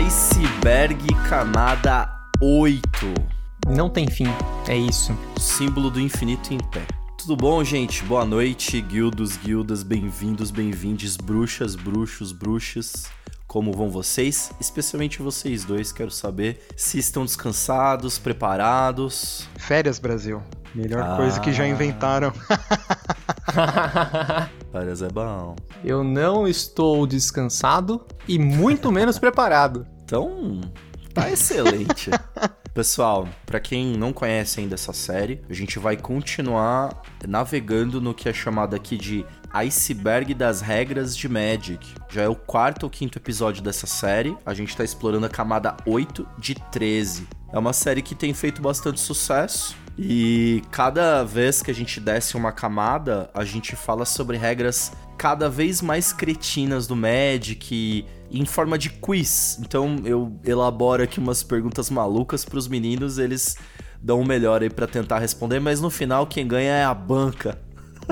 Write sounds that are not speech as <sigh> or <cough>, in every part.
Iceberg camada 8. Não tem fim, é isso. Símbolo do infinito em pé. Tudo bom, gente? Boa noite, guildos, guildas, bem-vindos, bem-vindes, bruxas, bruxos, bruxas. Como vão vocês? Especialmente vocês dois, quero saber se estão descansados, preparados. Férias, Brasil. Melhor Ah. coisa que já inventaram. <laughs> <laughs> Férias é bom. Eu não estou descansado e muito menos <laughs> preparado. Então, tá excelente. Pessoal, pra quem não conhece ainda essa série, a gente vai continuar navegando no que é chamado aqui de Iceberg das Regras de Magic. Já é o quarto ou quinto episódio dessa série. A gente tá explorando a camada 8 de 13. É uma série que tem feito bastante sucesso. E cada vez que a gente desce uma camada, a gente fala sobre regras cada vez mais cretinas do Magic em forma de quiz. Então eu elaboro aqui umas perguntas malucas pros meninos, eles dão o melhor aí pra tentar responder, mas no final quem ganha é a banca.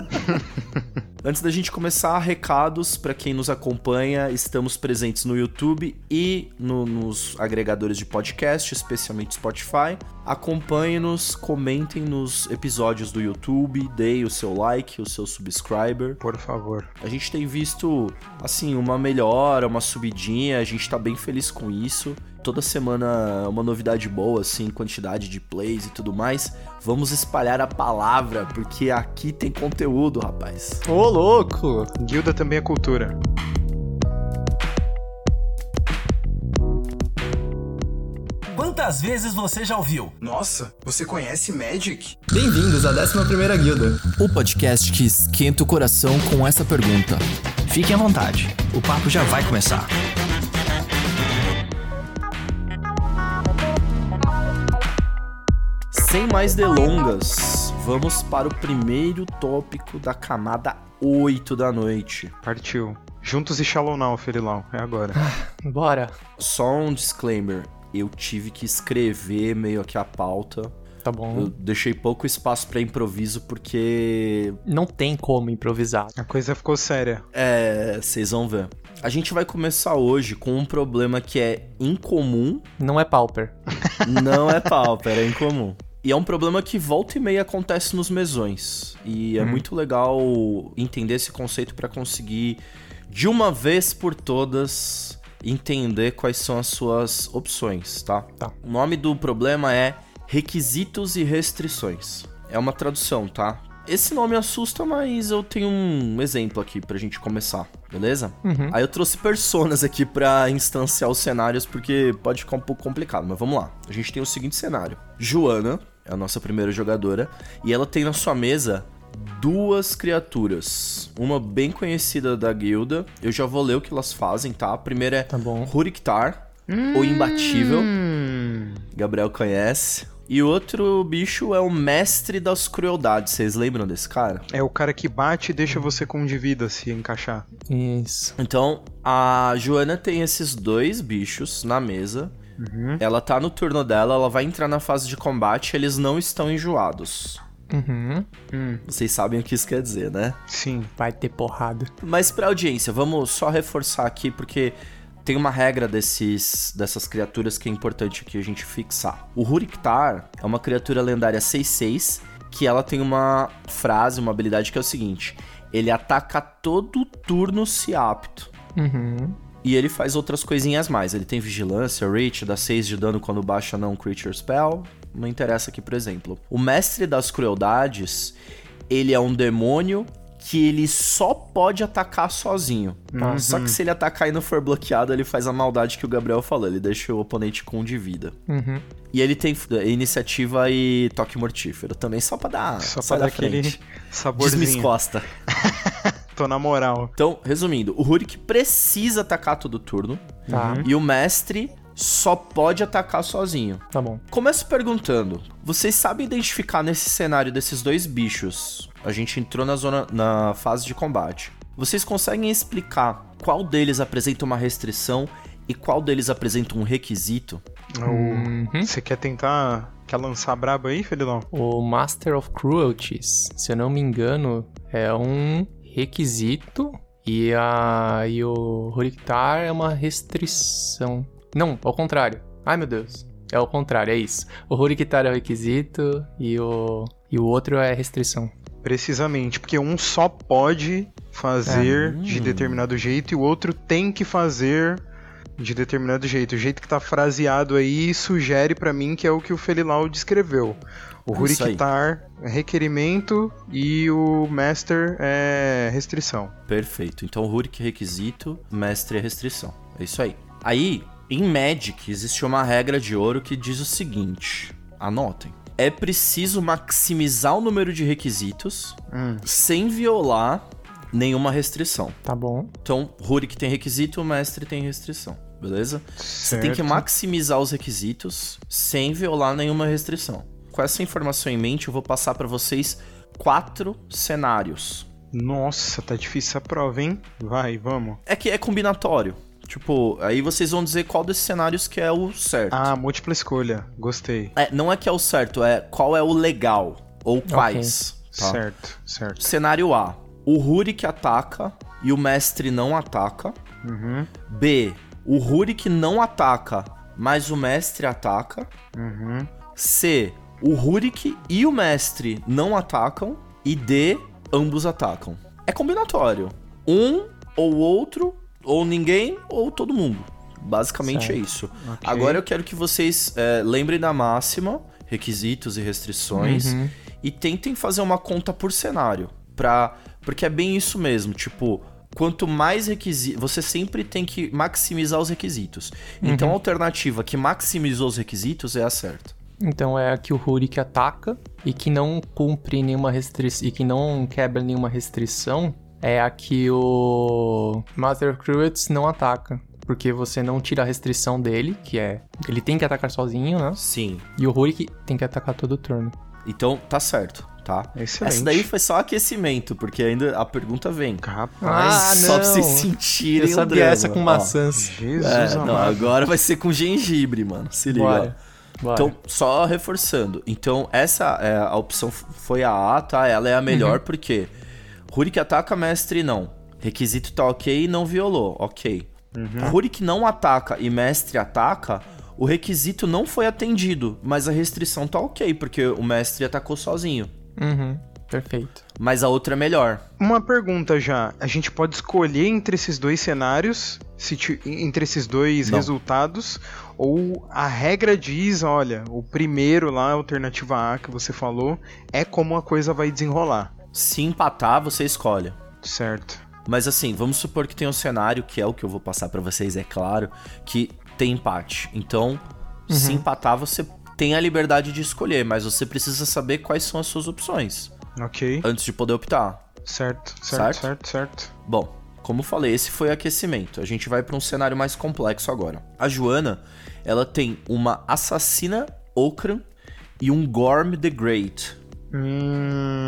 <laughs> Antes da gente começar, recados para quem nos acompanha. Estamos presentes no YouTube e no- nos agregadores de podcast, especialmente Spotify. Acompanhe-nos, comentem nos episódios do YouTube, deem o seu like, o seu subscriber. Por favor. A gente tem visto, assim, uma melhora, uma subidinha, a gente tá bem feliz com isso. Toda semana é uma novidade boa, assim, quantidade de plays e tudo mais. Vamos espalhar a palavra, porque aqui tem conteúdo, rapaz. Ô, louco! Guilda também é cultura. Quantas vezes você já ouviu? Nossa, você conhece Magic? Bem-vindos à 11ª Guilda. O podcast que esquenta o coração com essa pergunta. Fiquem à vontade, o papo já vai começar. Sem mais delongas, vamos para o primeiro tópico da camada 8 da noite. Partiu. Juntos e Shallow Now, Ferilau. É agora. Bora. Só um disclaimer, eu tive que escrever meio aqui a pauta. Tá Eu bom. deixei pouco espaço para improviso porque Não tem como improvisar. A coisa ficou séria. É, vocês vão ver. A gente vai começar hoje com um problema que é incomum, Não é pauper. não é pauper, é incomum. E é um problema que volta e meia acontece nos mesões. E é muito legal entender esse conceito para conseguir, de uma vez por todas, entender quais são as suas opções, tá? Tá. O nome do problema é Requisitos e Restrições. É uma tradução, tá? Esse nome assusta, mas eu tenho um exemplo aqui pra gente começar, beleza? Uhum. Aí eu trouxe personas aqui pra instanciar os cenários, porque pode ficar um pouco complicado, mas vamos lá. A gente tem o seguinte cenário: Joana é a nossa primeira jogadora, e ela tem na sua mesa duas criaturas. Uma bem conhecida da guilda, eu já vou ler o que elas fazem, tá? A primeira é Tá. Huriktar, o Imbatível. Hum. Gabriel conhece. E o outro bicho é o Mestre das Crueldades. Vocês lembram desse cara? É o cara que bate e deixa você com um de vida se encaixar. Isso. Então, a Joana tem esses dois bichos na mesa. Ela tá no turno dela, ela vai entrar na fase de combate, eles não estão enjoados. Uhum. Hum. Vocês sabem o que isso quer dizer, né? Sim. Vai ter porrada. Mas pra audiência, vamos só reforçar aqui, porque tem uma regra desses, dessas criaturas que é importante aqui a gente fixar. O Huriktar é uma criatura lendária 6-6, que ela tem uma frase, uma habilidade que é o seguinte: ele ataca todo turno se apto. Uhum. E ele faz outras coisinhas mais. Ele tem vigilância, reach, dá 6 de dano quando baixa não creature spell. Não interessa aqui, por exemplo. O mestre das crueldades, ele é um demônio que ele só pode atacar sozinho. Uhum. Só que se ele atacar e não for bloqueado, ele faz a maldade que o Gabriel falou. Ele deixa o oponente com um de vida. Uhum. E ele tem eh, iniciativa e toque mortífero também, só pra dar, Só só pra dar dar aquele frente. saborzinho. Desmiscosta. <laughs> Tô na moral. Então, resumindo, o Rurik precisa atacar todo turno. Tá. E o mestre só pode atacar sozinho. Tá bom. Começo perguntando: vocês sabem identificar nesse cenário desses dois bichos? A gente entrou na zona na fase de combate. Vocês conseguem explicar qual deles apresenta uma restrição e qual deles apresenta um requisito? Uhum. Você quer tentar. Quer lançar brabo aí, Felilão? O Master of Cruelties, se eu não me engano, é um requisito e, a, e o Horictar é uma restrição. Não, ao contrário. Ai, meu Deus. É o contrário, é isso. O Hurrikitar é o requisito e o, e o outro é restrição. Precisamente, porque um só pode fazer É. de Hum. determinado jeito e o outro tem que fazer de determinado jeito. O jeito que tá fraseado aí sugere pra mim que é o que o Felilau descreveu. O É. Hurrikitar é requerimento e o Master é restrição. Perfeito. Então, Rurik requisito, mestre é restrição. É isso aí. Aí, em Magic, existe uma regra de ouro que diz o seguinte: anotem. É preciso maximizar o número de requisitos Hum. sem violar nenhuma restrição. Tá bom. Então, Rurik tem requisito, o mestre tem restrição. Beleza? Você tem que Certo. maximizar os requisitos sem violar nenhuma restrição. Com essa informação em mente, eu vou passar pra vocês quatro cenários. Nossa, tá difícil essa prova, hein? Vai, vamos. É que é combinatório. Tipo, aí vocês vão dizer qual desses cenários que é o certo. Ah, múltipla escolha. Gostei. É, não é que é o certo, é qual é o legal. Ou quais. tá? Certo, certo. Cenário A. O Rurik ataca e o mestre não ataca. Uhum, B. O Rurik não ataca, mas o mestre ataca. uhum. C. O Rurik e o mestre não atacam. E D. Ambos atacam. É combinatório. Um ou outro, ou ninguém, ou todo mundo. Basicamente Certo. é isso. Ok. Agora eu quero que vocês é, lembrem da máxima, requisitos e restrições, Uhum. e tentem fazer uma conta por cenário. Pra... Porque é bem isso mesmo, tipo, quanto mais requisitos. Você sempre tem que maximizar os requisitos. Então a alternativa que maximizou os requisitos é a certa. Então é a que o Rurik ataca e que não cumpre nenhuma restrição e que não quebra nenhuma restrição é a que o Master of Cruets não ataca. Porque você não tira a restrição dele, que é. Ele tem que atacar sozinho, né? Sim. E o Rurik tem que atacar todo turno. Então tá certo, tá? Excelente. Essa daí foi só aquecimento, porque ainda a pergunta vem. Rapaz, Ah, só pra não. vocês sentirem Eu sabia drama. essa com Ó, maçãs. Jesus É, não, agora vai ser com gengibre, mano. Se liga. Bora. Bora. Então, só reforçando. Então, essa é, a opção foi a A, tá? Ela é a melhor porque Rurik ataca, mestre não. Requisito tá ok, não violou, ok. Rurik não ataca e mestre ataca, o requisito não foi atendido, mas a restrição tá ok, porque o mestre atacou sozinho. Uhum. Perfeito. Mas a outra é melhor. Uma pergunta já. A gente pode escolher entre esses dois cenários, se ti- entre esses dois Não. resultados, ou a regra diz, olha, o primeiro lá, a alternativa A que você falou, é como a coisa vai desenrolar. Se empatar, você escolhe. Certo. Mas assim, vamos supor que tem um cenário, que é o que eu vou passar pra vocês, é claro, que tem empate. Então, se empatar, você tem a liberdade de escolher, mas você precisa saber quais são as suas opções Ok. antes de poder optar. Certo, certo, Certo? certo, certo. Bom, como falei, esse foi aquecimento. A gente vai pra um cenário mais complexo agora. A Joana, ela tem uma assassina Okran e um Gorm the Great. Hum,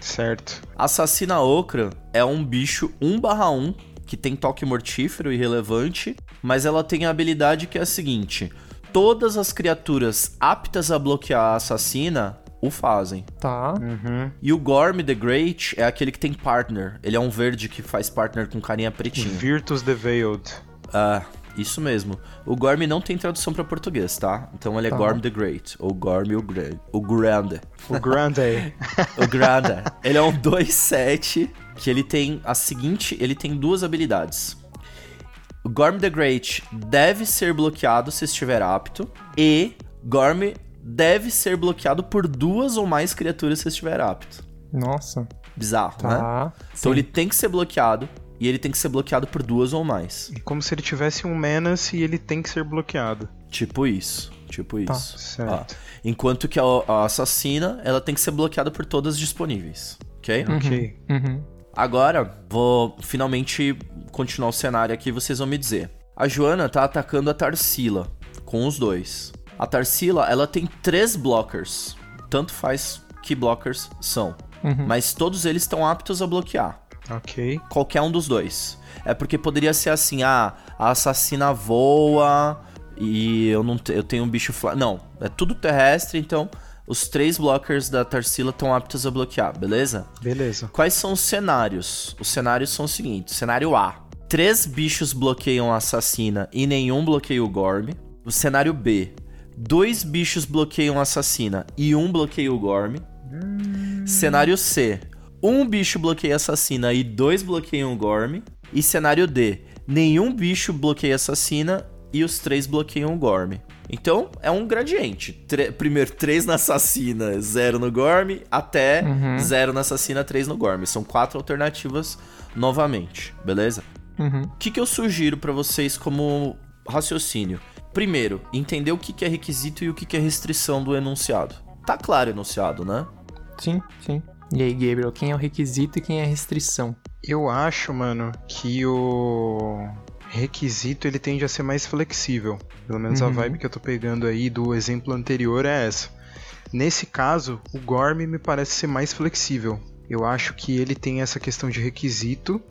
certo. Assassina Okra é um bicho 1/1 que tem toque mortífero e relevante, mas ela tem a habilidade que é a seguinte: todas as criaturas aptas a bloquear a assassina o fazem. Tá. Uhum. E o Gorm the Great é aquele que tem partner. Ele é um verde que faz partner com carinha pretinha. Virtus the Veiled. Ah, isso mesmo. O Gorm não tem tradução pra português, tá? Então ele é Tá. Gorm the Great, ou Gorm o, Gra o Grande. O Grande. <laughs> O Granda. ele é um 2-7 que ele tem a seguinte. Ele tem duas habilidades. O Gorm the Great deve ser bloqueado se estiver apto. E Gorm deve ser bloqueado por duas ou mais criaturas se estiver apto. Nossa. Bizarro, né? Tá. Então Sim. ele tem que ser bloqueado. E ele tem que ser bloqueado por duas ou mais. Como se ele tivesse um menace e ele tem que ser bloqueado. Tipo isso. Tipo Tá. isso. Certo. Ó, enquanto que a, a assassina, ela tem que ser bloqueada por todas disponíveis. Ok? Ok. Uhum. Agora, vou finalmente continuar o cenário aqui e vocês vão me dizer. A Joana tá atacando a Tarsila, com os dois. A Tarsila, ela tem três blockers. Tanto faz que blockers são. Uhum. Mas todos eles estão aptos a bloquear. Ok. Qualquer um dos dois. É porque poderia ser assim, ah, a assassina voa e eu não te- eu tenho um bicho fla... Não, é tudo terrestre, então os três blockers da Tarsila estão aptos a bloquear, beleza? Beleza. Quais são os cenários? Os cenários são os seguintes: cenário A. três bichos bloqueiam a assassina e nenhum bloqueia o Gorm. O cenário B, dois bichos bloqueiam a assassina e um bloqueia o Gorm. Cenário C, um bicho bloqueia a assassina e dois bloqueiam o Gorm. E cenário D, nenhum bicho bloqueia a assassina e os três bloqueiam o Gorm. Então, é um gradiente. Tre- primeiro, 3 na assassina, 0 no Gorm, até Uhum. 0 na assassina, 3 no Gorm. São quatro alternativas novamente, beleza? Uhum. O que, que eu sugiro pra vocês como raciocínio? Primeiro, entender o que, que é requisito e o que, que é restrição do enunciado. Tá claro o enunciado, né? Sim, sim. E aí, Gabriel, quem é o requisito e quem é a restrição? Eu acho, mano, que o requisito ele tende a ser mais flexível. Pelo menos a Uhum. vibe que eu tô pegando aí do exemplo anterior é essa. Nesse caso, o Gorm me parece ser mais flexível. Eu acho que ele tem essa questão de requisito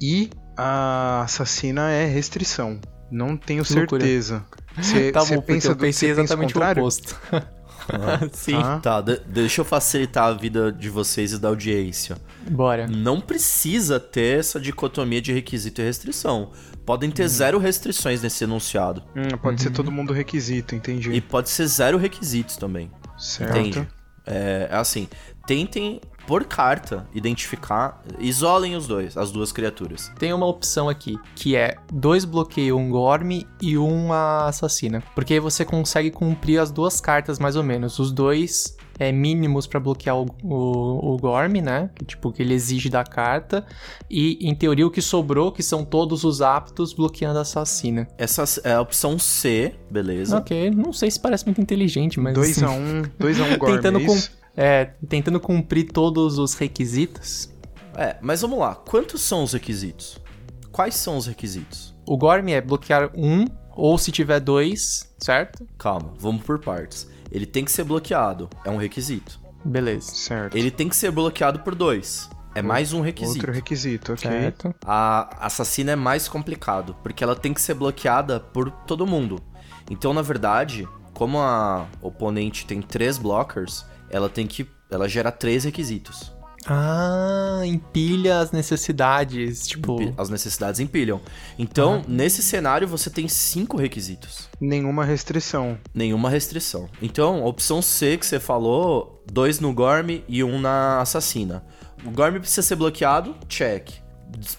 e a assassina é restrição. Não tenho certeza. <laughs> Você tá bom, pensa eu do- pensei pensa exatamente o contrário? oposto. <laughs> <laughs> Sim. Tá. Tá, de- deixa eu facilitar a vida de vocês e da audiência. Bora. Não precisa ter essa dicotomia de requisito e restrição. Podem ter zero restrições nesse enunciado. Hum, pode Uhum. ser todo mundo requisito, entendi. E pode ser zero requisitos também. certo. Entende? É, assim, tentem por carta identificar, isolem os dois, as duas criaturas. Tem uma opção aqui, que é dois bloqueiam um Gorm e um a assassina. Porque aí você consegue cumprir as duas cartas, mais ou menos. Os dois é, mínimos pra bloquear o, o, o Gorm, né? Que, tipo, que ele exige da carta. E, em teoria, o que sobrou, que são todos os aptos, bloqueando a assassina. Essa é a opção C, beleza? Ok, não sei se parece muito inteligente, mas... 2 assim, a 1 um, 2 a 1 um <laughs> Gorm, tentando, é isso? é, tentando cumprir todos os requisitos. É, mas vamos lá, quantos são os requisitos? Quais são os requisitos? O Gorm é bloquear um, ou se tiver dois, certo? Calma, vamos por partes. Ele tem que ser bloqueado, é um requisito. Beleza. Certo. Ele tem que ser bloqueado por dois, é mais um requisito. Outro requisito, ok. Certo. A assassina é mais complicado, porque ela tem que ser bloqueada por todo mundo. Então, na verdade, como a oponente tem três blockers, ela tem que. Ela gera três requisitos. Ah, empilha as necessidades, tipo... As necessidades empilham. Então, nesse cenário, você tem cinco requisitos. Nenhuma restrição. Nenhuma restrição. Então, a opção C que você falou, dois no Gorm e um na assassina. O Gorm precisa ser bloqueado? Check.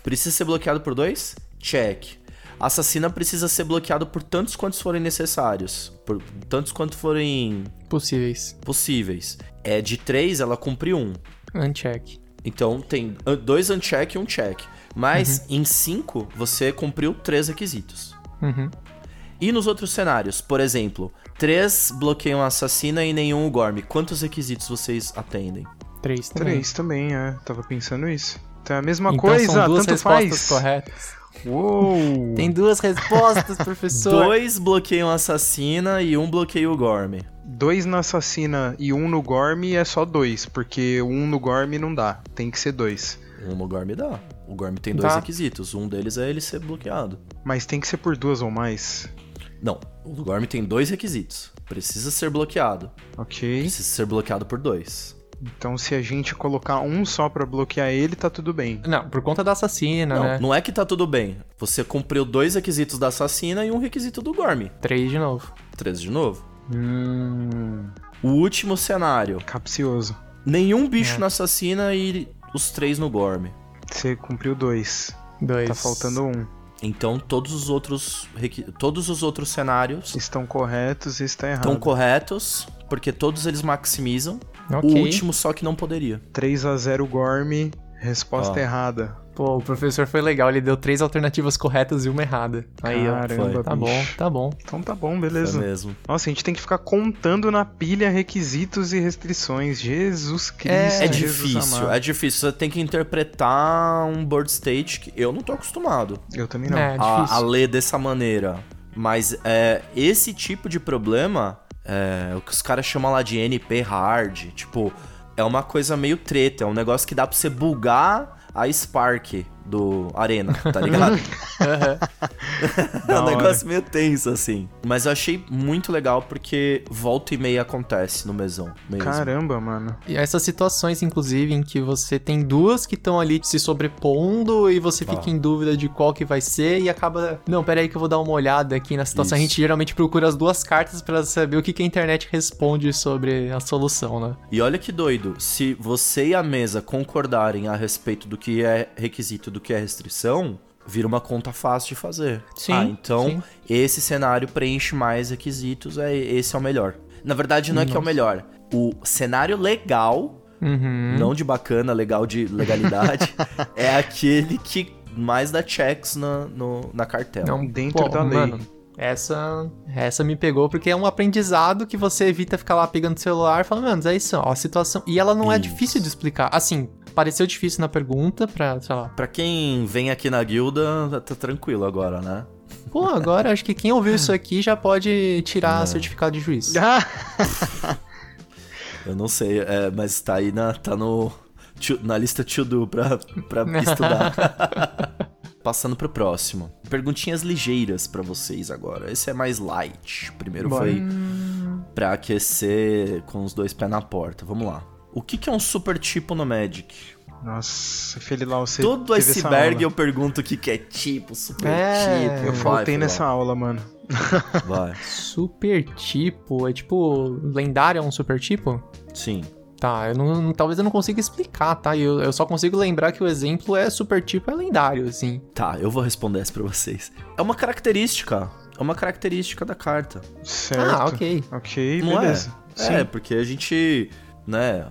Precisa ser bloqueado por dois? Check. A assassina precisa ser bloqueado por tantos quantos forem necessários. Por tantos quanto forem Possíveis. possíveis. É de três, ela cumpre um. Uncheck. Então tem dois uncheck e um check. Mas em cinco, você cumpriu três requisitos. Uhum. E nos outros cenários, por exemplo, três bloqueiam a assassina e nenhum o Gorm. Quantos requisitos vocês atendem? Três também. Três também, é. Tava pensando isso. Então é a mesma Então coisa, são duas tanto respostas faz. corretas. Uou! Tem duas respostas, <laughs> professor. Dois bloqueiam a assassina e um bloqueia o Gorm. Dois na assassina e um no Gorm é só dois, porque um no Gorm não dá. Tem que ser dois. Um no Gorm dá. O Gorm tem dois Dá. requisitos. Um deles é ele ser bloqueado. Mas tem que ser por duas ou mais. Não, o do Gorm tem dois requisitos. Precisa ser bloqueado. Ok. Precisa ser bloqueado por dois. Então se a gente colocar um só pra bloquear ele, tá tudo bem. Não, por conta da assassina, Não, né? não é que tá tudo bem. Você cumpriu dois requisitos da assassina e um requisito do Gorm. Três de novo. Três de novo. Hum. O último cenário. Capcioso. Nenhum bicho É. na assassina e os três no Gorm. Você cumpriu dois. Dois. Tá faltando um. Então todos os outros todos os outros cenários Estão corretos e está errado. estão corretos, porque todos eles maximizam. Ok. O último só que não poderia. 3 a 0 Gorm, resposta errada. Pô, o professor foi legal, ele deu três alternativas corretas e uma errada. Aí. Caramba, foi. Tá bom, tá bom. Então tá bom, É beleza. mesmo. Nossa, a gente tem que ficar contando na pilha requisitos e restrições. Jesus Cristo. É, É, difícil, amado. é difícil. Você tem que interpretar um board state que eu não tô acostumado Eu também não. É, a, difícil. a ler dessa maneira. Mas é, esse tipo de problema é o que os caras chamam lá de NP hard. Tipo, é uma coisa meio treta. É um negócio que dá pra você bugar a Spark do Arena, tá ligado? <laughs> <laughs> é um negócio meio tenso, assim. Mas eu achei muito legal porque volta e meia acontece no mesão mesmo. Caramba, mano. E essas situações, inclusive, em que você tem duas que estão ali se sobrepondo e você fica Ah. em dúvida de qual que vai ser e acaba. Não, pera aí que eu vou dar uma olhada aqui na situação. A Isso. gente geralmente procura as duas cartas pra saber o que, que a internet responde sobre a solução, né? E olha que doido, se você e a mesa concordarem a respeito do que é requisito do que é restrição, vira uma conta fácil de fazer. Sim, Ah, então sim. esse cenário preenche mais requisitos, é esse é o melhor. Na verdade, não é que é o melhor. O cenário legal, Uhum. não de bacana, legal de legalidade, <laughs> é aquele que mais dá checks na, no- na cartela. Não, Dentro da lei. Mano, essa, essa me pegou porque é um aprendizado que você evita ficar lá pegando o celular e falando, mano, é isso, ó, a situação. E ela não é Isso. difícil de explicar. Assim, pareceu difícil na pergunta pra, sei lá. Pra quem vem aqui na guilda, tá- tranquilo agora, né? Pô, agora acho que quem ouviu isso aqui já pode tirar É. certificado de juiz. <laughs> Eu não sei, é, mas tá aí na, tá no, na lista to do pra, pra <laughs> estudar. <laughs> Passando pro próximo. Perguntinhas ligeiras pra vocês agora. Esse é mais light. Primeiro Bora. foi pra aquecer com os dois pés na porta. Vamos lá. O que, que é um super tipo no Magic? Nossa, Felilau, você Todo iceberg eu pergunto o que, que é tipo, super É, tipo. Eu faltei nessa aula, mano. Vai. Super tipo, é tipo. Lendário é um super tipo? Sim. Tá, eu não, não- talvez eu não consiga explicar, tá? Eu, eu só consigo lembrar que o exemplo é super tipo é lendário, assim. Tá, eu vou responder essa pra vocês. É uma característica. É uma característica da carta. Certo. Ah, ok. Ok, Não beleza. é? É, porque a gente, né,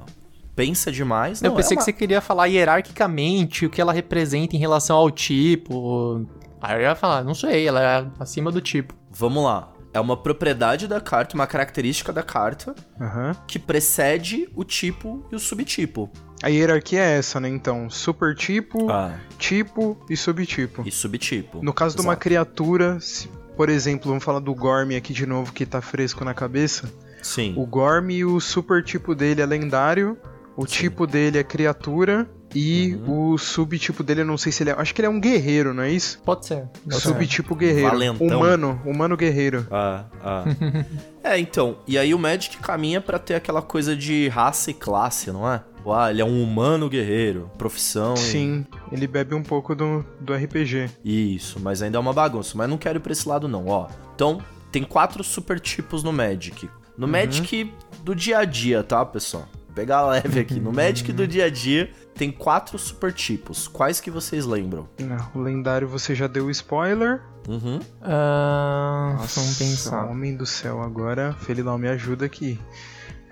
pensa demais. eu Não, pensei é que você queria falar hierarquicamente o que ela representa em relação ao tipo. Aí eu ia falar, não sei, ela é acima do tipo. Vamos lá. É uma propriedade da carta, uma característica da carta Aham. que precede o tipo e o subtipo. A hierarquia é essa, né? Então, super tipo, Ah, tipo e subtipo. e subtipo. No caso de uma Exato. criatura, se- por exemplo, vamos falar do Gorm aqui de novo, que tá fresco na cabeça. Sim. O Gorm, o super tipo dele é lendário, o Sim. tipo dele é criatura, e Uhum. o subtipo dele, eu não sei se ele é. Acho que ele é um guerreiro, não é isso? Pode ser. Pode ser. Subtipo guerreiro. Valentão. Humano, humano guerreiro. Ah, ah. <laughs> é, então. E aí o Magic caminha pra ter aquela coisa de raça e classe, não é? Ah, ele é um humano guerreiro, profissão e... Sim, ele bebe um pouco do, do RPG. Isso, mas ainda é uma bagunça. Mas não quero ir pra esse lado, não, ó. Então, tem quatro super tipos no Magic. No Magic do dia a dia, tá, pessoal? Vou pegar leve aqui. No Magic do dia a dia, tem quatro super tipos. Quais que vocês lembram? Ah, O lendário você já deu spoiler. Uhum. Ah, Nossa, vamos pensar. homem do céu, agora, Felilau, me ajuda aqui.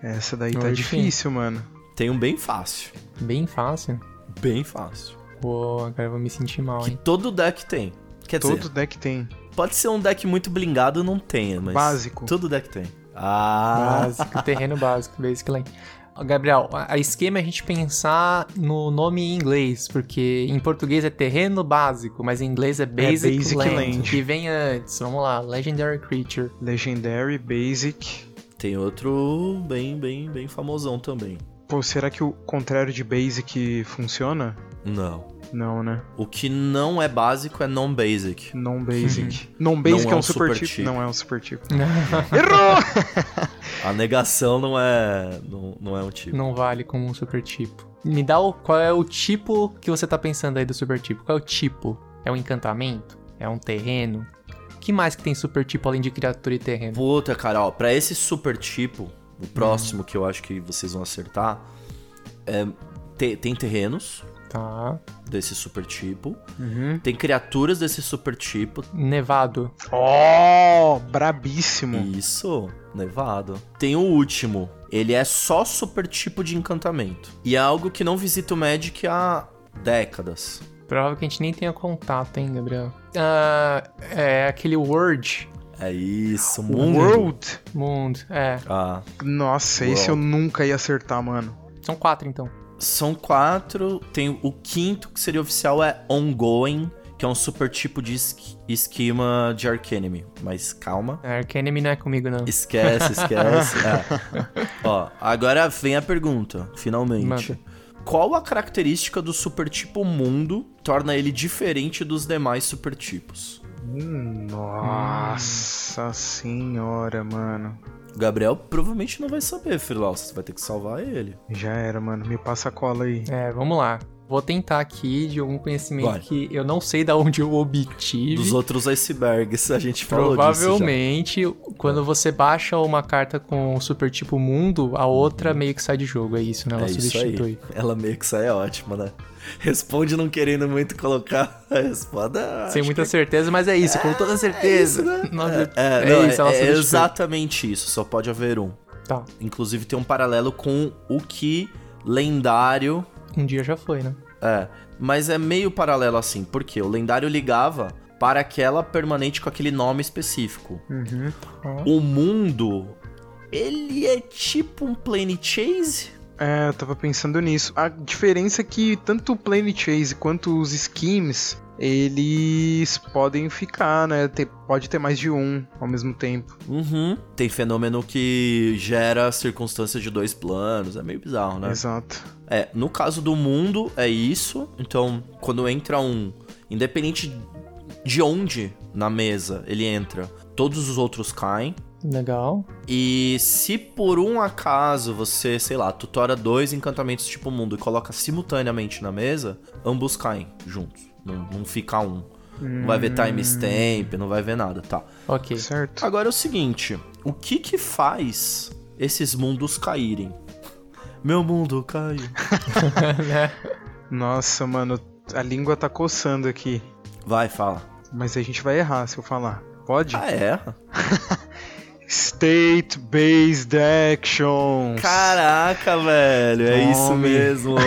Essa daí tá Hoje difícil, mano. Tem um bem fácil. Bem fácil. Bem fácil. Pô, agora eu vou me sentir mal, Que hein? todo deck tem. Quer Todo dizer, deck tem. pode ser um deck muito blingado, não tenha, mas... Básico. Todo deck tem. Ah, Básico, terreno básico, basic lane. Ó, Gabriel, a esquema é a gente pensar no nome em inglês, porque em português é terreno básico, mas em inglês é basic, basic land, land. que vem antes. Vamos lá, legendary creature. Legendary, Basic. tem outro bem, bem, bem famosão também. Pô, será que o contrário de Basic funciona? Não. Não, né? O que não é básico é non-basic. Non-Basic. Non-Basic Não é é um super, super tipo. tipo. Não é um super tipo. <laughs> Errou! A negação não é, não, não é um tipo. Não vale como um super tipo. Me dá o, qual é o tipo que você tá pensando aí do super tipo? Qual é o tipo? É um encantamento? É um terreno? O que mais que tem super tipo além de criatura e terreno? Puta, cara, ó, pra esse super tipo, o Uhum. próximo que eu acho que vocês vão acertar, é, te- tem terrenos Tá. desse super tipo, Uhum. tem criaturas desse super tipo, Nevado. Oh, brabíssimo. isso, nevado. Tem o último, ele é só super tipo de encantamento. E é algo que não visita o Magic há décadas. Provável que a gente nem tenha contato, hein, Gabriel? Ah, é aquele Word. É isso, mundo. World? Mundo. É. Ah, Nossa, esse eu World. nunca ia acertar, mano. São quatro, então. São quatro. Tem o quinto, que seria oficial, é Ongoing, que é um super tipo de es- esquema de Arcanime. Mas calma. É, Arcanime não é comigo, não. Esquece, esquece. <laughs> É. Ó, agora vem a pergunta, finalmente. Manda. Qual a característica do super tipo mundo torna ele diferente dos demais super tipos? Hum, Nossa senhora, mano. O Gabriel provavelmente não vai saber, Frilau. Você vai ter que salvar ele. Já era, mano. Me passa a cola aí. É, vamos lá. Vou tentar aqui de algum conhecimento que eu não sei da onde eu obtive. Dos outros icebergs, a gente falou disso Provavelmente, quando você baixa uma carta com o super tipo mundo, a outra meio que sai de jogo. É isso, né? Ela É isso substitui. aí. Ela meio que sai ótima, né? Responde não querendo muito colocar a resposta. Sem muita que- certeza, mas é isso, com toda certeza. É, isso, né? É, é não, isso, é- é exatamente isso. Só pode haver um. Tá, Inclusive tem um paralelo com o que lendário um dia já foi, né? É, mas é meio paralelo assim, porque o lendário ligava para aquela permanente com aquele nome específico. Uhum. O mundo, ele é tipo um plane chase? É, eu tava pensando nisso. A diferença é que tanto o Plane Chase quanto os schemes, eles podem ficar, né? Pode ter mais de um ao mesmo tempo. Uhum. Tem fenômeno que gera circunstância de dois planos, é meio bizarro, né? Exato. É, no caso do mundo, é isso. Então, quando entra um. Independente de onde na mesa ele entra, todos os outros caem. Legal. E se por um acaso você, sei lá, tutora dois encantamentos tipo mundo e coloca simultaneamente na mesa, ambos caem juntos. Não, não fica um. Não vai ver timestamp, não vai ver nada, tá? Ok. Certo. Agora é o seguinte, o que que faz esses mundos caírem? Meu mundo caiu. <laughs> Né? <laughs> Nossa, mano, a língua tá coçando aqui. Vai, fala. Mas a gente vai errar se eu falar. Pode? Ah, é? <laughs> State-based actions. Caraca, velho, é isso Tome. mesmo. <laughs>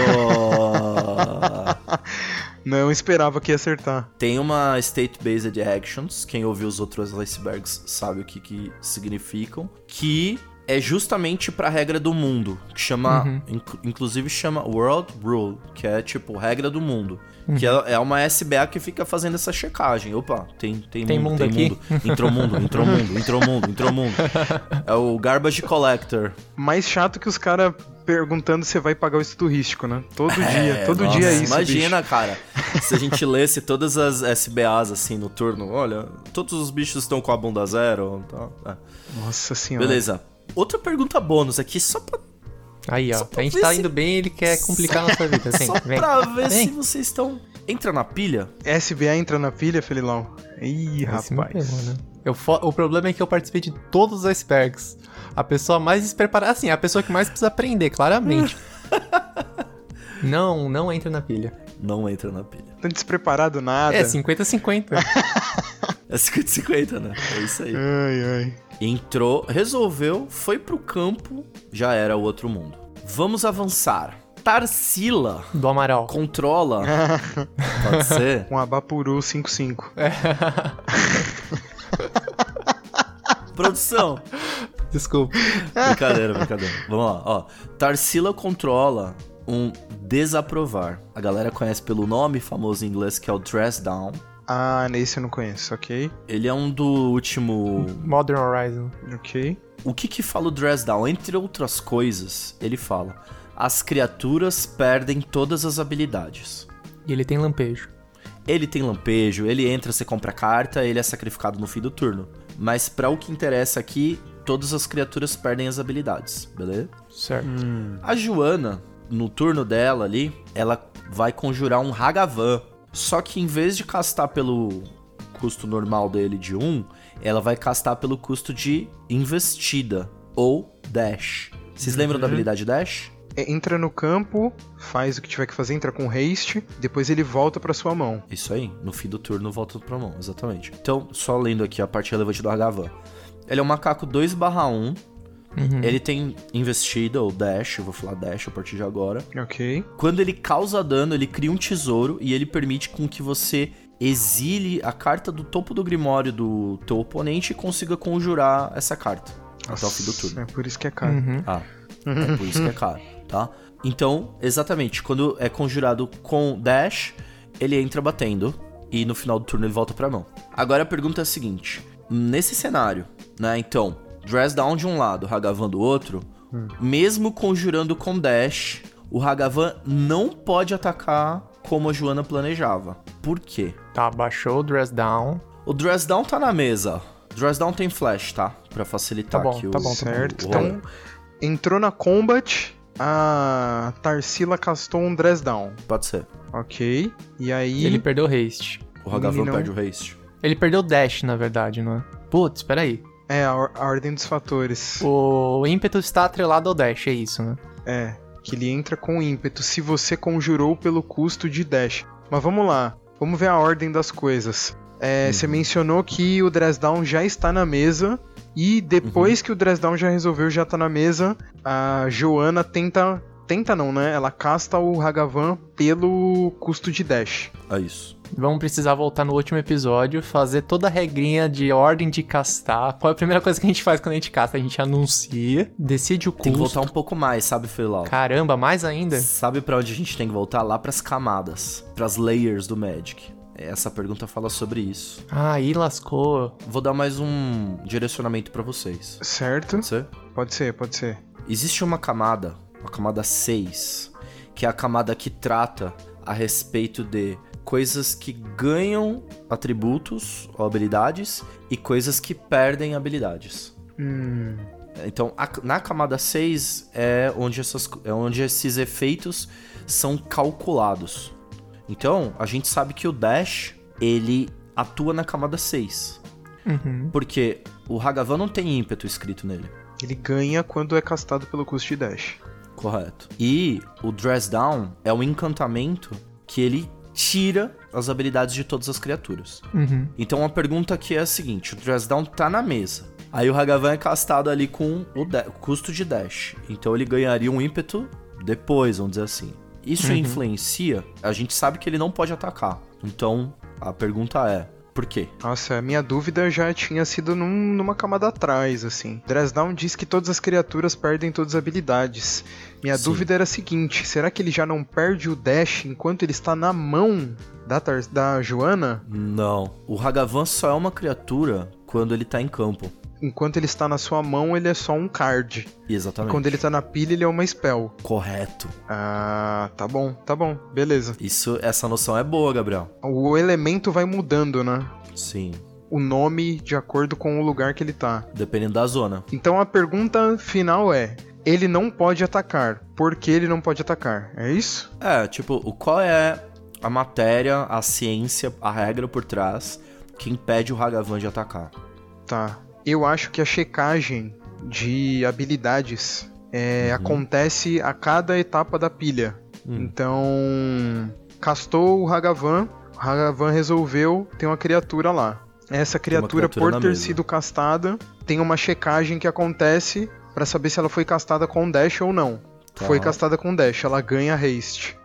Não esperava que ia acertar. Tem uma State-Based Actions, quem ouviu os outros icebergs sabe o que, que significam, que é justamente pra regra do mundo, que chama, Uhum. inc- inclusive chama World Rule, que é tipo regra do mundo. Que é, é uma SBA que fica fazendo essa checagem. Opa, tem, tem, Tem mundo, mundo tem aqui? mundo. Entrou mundo, entrou <laughs> mundo, entrou mundo, entrou mundo. É o Garbage Collector. Mais chato que os caras perguntando se vai pagar o estudo turístico, né? Todo dia, É, todo nossa, dia é isso. Imagina, cara, <laughs> se a gente lesse todas as SBAs assim no turno, olha, todos os bichos estão com a bunda zero. Tá, é. bicho. Nossa senhora. Beleza. Outra pergunta bônus aqui, só pra, Aí, ó. Pra A gente tá se- indo bem ele quer complicar a nossa vida. <laughs> Vem, só vem. pra ver Vem. se vocês estão. Entra na pilha? SBA entra na pilha, Felilão? Ih, Esse rapaz. pegou, né? Eu fo- o problema é que eu participei de todos os icebergs. A pessoa mais despreparada. Assim, a pessoa que mais precisa aprender, claramente. <laughs> não, não entra na pilha. Não entra na pilha. Tão despreparado nada. É 50-50. <laughs> É 50-50, né? É isso aí. Ai, ai. Entrou, resolveu, foi pro campo, já era o outro mundo. Vamos avançar. Tarsila Do Amaral. controla. <laughs> Pode ser? Um Abapuru 5-5. Produção. Desculpa. Brincadeira, brincadeira. Vamos lá, ó. Tarsila controla um desaprovar. A galera conhece pelo nome famoso em inglês que é o Dress Down. Ah, nesse eu não conheço, ok. Ele é um do último. Modern Horizon. Ok. O que que fala o Dress Down? Entre outras coisas, ele fala: as criaturas perdem todas as habilidades. E ele tem lampejo. Ele tem lampejo, ele entra, você compra carta, ele é sacrificado no fim do turno. Mas pra o que interessa aqui, todas as criaturas perdem as habilidades, beleza? Certo. A Joana, no turno dela ali, ela vai conjurar um Hagavan. Só que em vez de castar pelo custo normal dele de 1, ela vai castar pelo custo de investida ou dash. Vocês lembram da habilidade dash? É, Entra no campo, faz o que tiver que fazer, entra com haste, depois ele volta pra sua mão. Isso aí, no fim do turno volta pra mão, exatamente. Então, só lendo aqui a parte relevante do Hagavan. Ele é um macaco 2/1, Uhum. ele tem investida ou dash, vou falar dash a partir de agora. Ok. Quando ele causa dano, ele cria um tesouro e ele permite com que você exile a carta do topo do grimório do teu oponente e consiga conjurar essa carta até o fim do turno. É por isso que é caro. Uhum. Ah, é por isso que é caro, tá? Então, exatamente, quando é conjurado com dash, ele entra batendo e no final do turno ele volta pra mão. Agora a pergunta é a seguinte: nesse cenário, né? Então, Dress Down de um lado, Hagavan do outro, mesmo conjurando com dash, o Hagavan não pode atacar como a Joana planejava. Por quê? Tá, baixou o Dress Down. O Dress Down tá na mesa. Dress Down tem flash, tá? Pra facilitar Tá bom, aqui o... tá bom, tá Certo. o Então, rolê. entrou na combat, a Tarsila castou um dress down. Pode ser. Ok. E aí. Ele perdeu o haste. O Hagavan perde o haste. Ele perdeu o dash, na verdade, não é? Putz, peraí. É, a, or- a ordem dos fatores. O ímpeto está atrelado ao dash, é isso, né? É, que ele entra com ímpeto se você conjurou pelo custo de dash. Mas vamos lá, vamos ver a ordem das coisas. É, Você mencionou que o Dress Down já está na mesa. E depois que o Dress Down já resolveu, já tá na mesa, a Joana tenta. Tenta não, né? Ela casta o Hagavan pelo custo de dash. É isso. Vamos precisar voltar no último episódio, fazer toda a regrinha de ordem de castar. Qual é a primeira coisa que a gente faz quando a gente casta? A gente anuncia, decide o Tem que custo. voltar um pouco mais, sabe, Freelau? Caramba, mais ainda? Sabe pra onde a gente tem que voltar? Lá pras camadas, pras layers do Magic. Essa pergunta fala sobre isso. Ah, aí lascou. Vou dar mais um direcionamento pra vocês. Certo? Pode ser? Pode ser, pode ser. Existe uma camada, a camada 6, que é a camada que trata a respeito de coisas que ganham atributos ou habilidades e coisas que perdem habilidades. Hum. Então, a- na camada 6 é onde, essas, é onde esses efeitos são calculados. Então, a gente sabe que o Dash, ele atua na camada 6. Uhum. Porque o Hagavan não tem ímpeto escrito nele. Ele ganha quando é castado pelo custo de dash. Correto. E o Dress Down é um encantamento que ele tira as habilidades de todas as criaturas. Uhum. Então a pergunta aqui é a seguinte: o Dress Down tá na mesa. Aí o Hagavan é castado ali com o, o custo de dash. Então ele ganharia um ímpeto depois, vamos dizer assim. Isso influencia? A gente sabe que ele não pode atacar. Então a pergunta é: por quê? Nossa, a minha dúvida já tinha sido num- numa camada atrás, assim. Dresdown diz que todas as criaturas perdem todas as habilidades. Minha Sim. dúvida era a seguinte: será que ele já não perde o dash enquanto ele está na mão da, Tar- da Joana? Não. O Hagavan só é uma criatura quando ele tá em campo. Enquanto ele está na sua mão, ele é só um card. Exatamente. Quando ele tá na pilha, ele é uma spell. Correto. Ah, tá bom, tá bom, beleza. Isso, essa noção é boa, Gabriel. O elemento vai mudando, né? Sim. O nome de acordo com o lugar que ele tá. Dependendo da zona. Então a pergunta final é: ele não pode atacar. Por que ele não pode atacar? É isso? É, tipo, o qual é a matéria, a ciência, a regra por trás que impede o Hagavan de atacar? Tá. Eu acho que a checagem de habilidades é, acontece a cada etapa da pilha. Hum. Então, castou o Hagavan, o Hagavan resolveu ter uma criatura lá. Essa criatura, criatura por ter mesa. sido castada, tem uma checagem que acontece pra saber se ela foi castada com dash ou não. Tá. Foi castada com dash, ela ganha haste.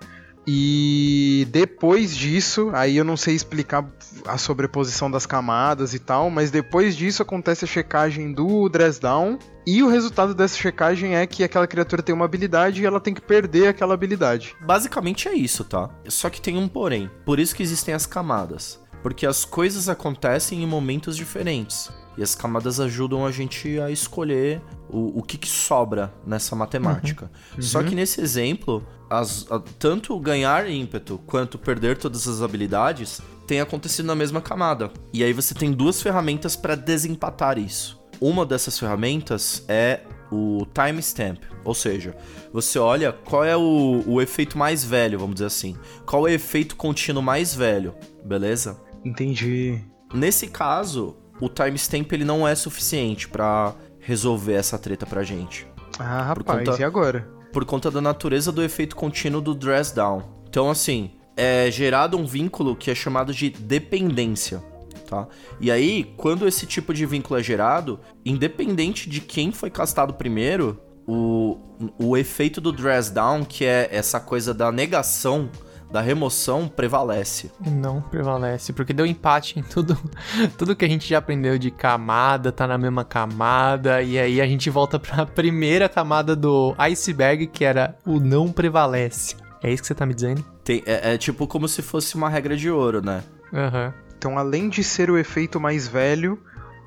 E depois disso, aí eu não sei explicar a sobreposição das camadas e tal, mas depois disso acontece a checagem do Dress Down. E o resultado dessa checagem é que aquela criatura tem uma habilidade e ela tem que perder aquela habilidade. Basicamente é isso, tá? Só que tem um porém. Por isso que existem as camadas. Porque as coisas acontecem em momentos diferentes. E as camadas ajudam a gente a escolher o, o que, que sobra nessa matemática. Só que nesse exemplo, as- a- tanto ganhar ímpeto quanto perder todas as habilidades tem acontecido na mesma camada. E aí você tem duas ferramentas para desempatar isso. Uma dessas ferramentas é o timestamp, ou seja, você olha qual é o, o efeito mais velho, vamos dizer assim. Qual é o efeito contínuo mais velho, beleza? Entendi. Nesse caso, o timestamp ele não é suficiente pra resolver essa treta pra gente, Ah, Por rapaz, conta- e agora? por conta da natureza do efeito contínuo do dress down. Então, assim, é gerado um vínculo que é chamado de dependência, tá? E aí, quando esse tipo de vínculo é gerado, independente de quem foi castado primeiro, o, o efeito do dress down, que é essa coisa da negação, da remoção, prevalece. Não prevalece, porque deu empate em tudo, <laughs> tudo que a gente já aprendeu de camada, tá na mesma camada, e aí a gente volta pra primeira camada do iceberg, que era o não prevalece. É isso que você tá me dizendo? Tem- é, é tipo como se fosse uma regra de ouro, né? Aham. Então, além de ser o efeito mais velho,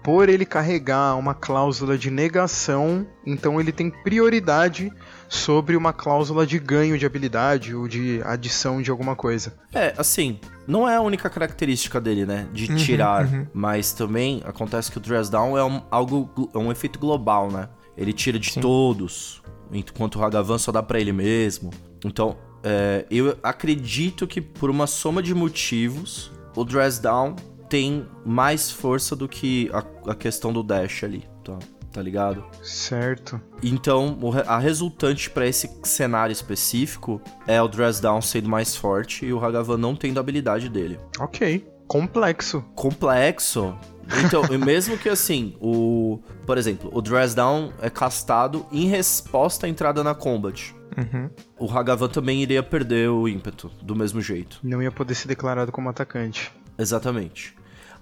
por ele carregar uma cláusula de negação, então ele tem prioridade sobre uma cláusula de ganho de habilidade ou de adição de alguma coisa. É, assim, não é a única característica dele, né? De tirar, mas também acontece que o Dress Down é um, algo, é um efeito global, né? Ele tira de Sim. todos, enquanto o Hagavan só dá pra ele mesmo. Então, é, eu acredito que por uma soma de motivos, o Dress Down tem mais força do que a, a questão do Dash ali, tá? Tá ligado? Certo. Então, a resultante pra esse cenário específico é o Dress Down sendo mais forte e o Hagavan não tendo a habilidade dele. Ok. Complexo. Complexo. Então, e <laughs> mesmo que assim, o. Por exemplo, o Dress Down é castado em resposta à entrada na combat. Uhum. O Hagavan também iria perder o ímpeto, do mesmo jeito. Não ia poder ser declarado como atacante. Exatamente.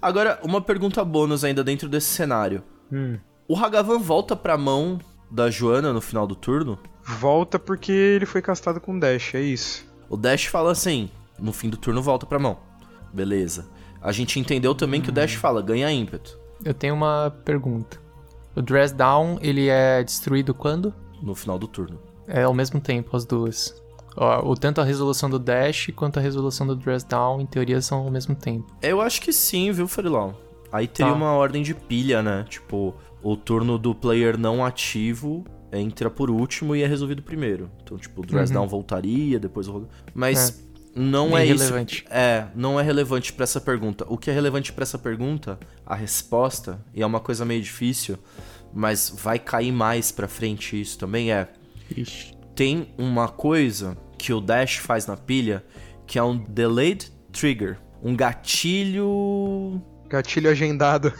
Agora, uma pergunta bônus ainda dentro desse cenário. Hum. O Hagavan volta pra mão da Joana no final do turno? Volta porque ele foi castado com dash, é isso. O Dash fala assim: no fim do turno volta pra mão. Beleza. A gente entendeu também que o Dash fala: ganha ímpeto. Eu tenho uma pergunta. O Dress Down, ele é destruído quando? No final do turno. É ao mesmo tempo, as duas. Ó, o, tanto a resolução do Dash quanto a resolução do Dress Down, em teoria, são ao mesmo tempo. Eu acho que sim, viu, Ferilão? Aí teria Tá. uma ordem de pilha, né? Tipo, o turno do player não ativo entra por último e é resolvido primeiro. Então, tipo, o Dress Down voltaria, depois o. Mas não Bem é isso. É, não é relevante pra essa pergunta. O que é relevante pra essa pergunta, a resposta, e é uma coisa meio difícil, mas vai cair mais pra frente isso também, é. Ixi. Tem uma coisa que o Dash faz na pilha que é um delayed trigger. Um gatilho. Gatilho agendado.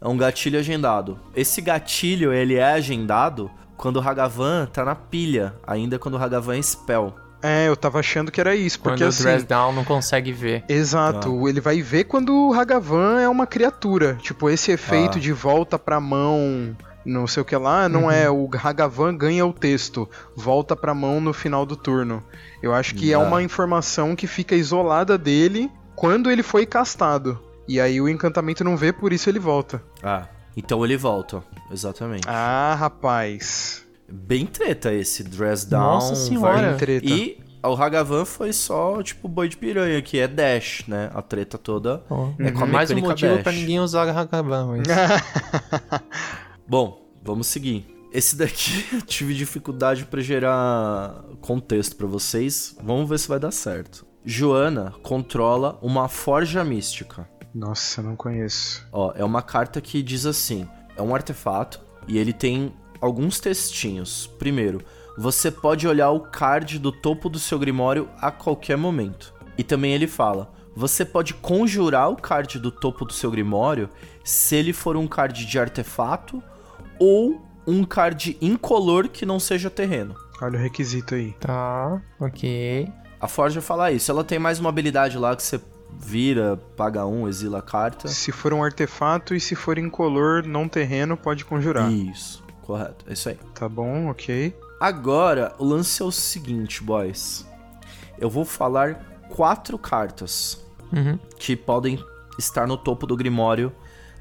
É um gatilho agendado. Esse gatilho, ele é agendado quando o Hagavan tá na pilha, ainda quando o Hagavan é spell. É, eu tava achando que era isso, porque Quando assim. o Dress Down não consegue ver. Exato, ele vai ver quando o Hagavan é uma criatura. Tipo, esse efeito Ah. de volta pra mão, não sei o que lá, não é o Hagavan ganha o texto, volta pra mão no final do turno. Eu acho que é Ah. uma informação que fica isolada dele quando ele foi castado. E aí o encantamento não vê, por isso ele volta. Ah, então ele volta. Exatamente. Ah, rapaz. Bem treta esse Dress Down. Nossa senhora. Bem treta. E o Hagavan foi só, tipo, boi de piranha, que é dash, né? A treta toda Ó, é com a Mais um motivo dash. pra ninguém usar Hagavan, mas... <laughs> Bom, vamos seguir. Esse daqui <laughs> eu tive dificuldade pra gerar contexto pra vocês. Vamos ver se vai dar certo. Joana controla uma forja mística. Nossa, não conheço. Ó, é uma carta que diz assim: é um artefato e ele tem alguns textinhos. Primeiro, você pode olhar o card do topo do seu grimório a qualquer momento. E também ele fala: você pode conjurar o card do topo do seu grimório se ele for um card de artefato ou um card incolor que não seja terreno. Olha o requisito aí. Tá, ok. A Forja fala isso. Ela tem mais uma habilidade lá que você vira, paga um, exila a carta. Se for um artefato e se for incolor, não terreno, pode conjurar. Isso, correto. É isso aí. Tá bom, ok. Agora, o lance é o seguinte, boys. Eu vou falar quatro cartas Uhum. que podem estar no topo do grimório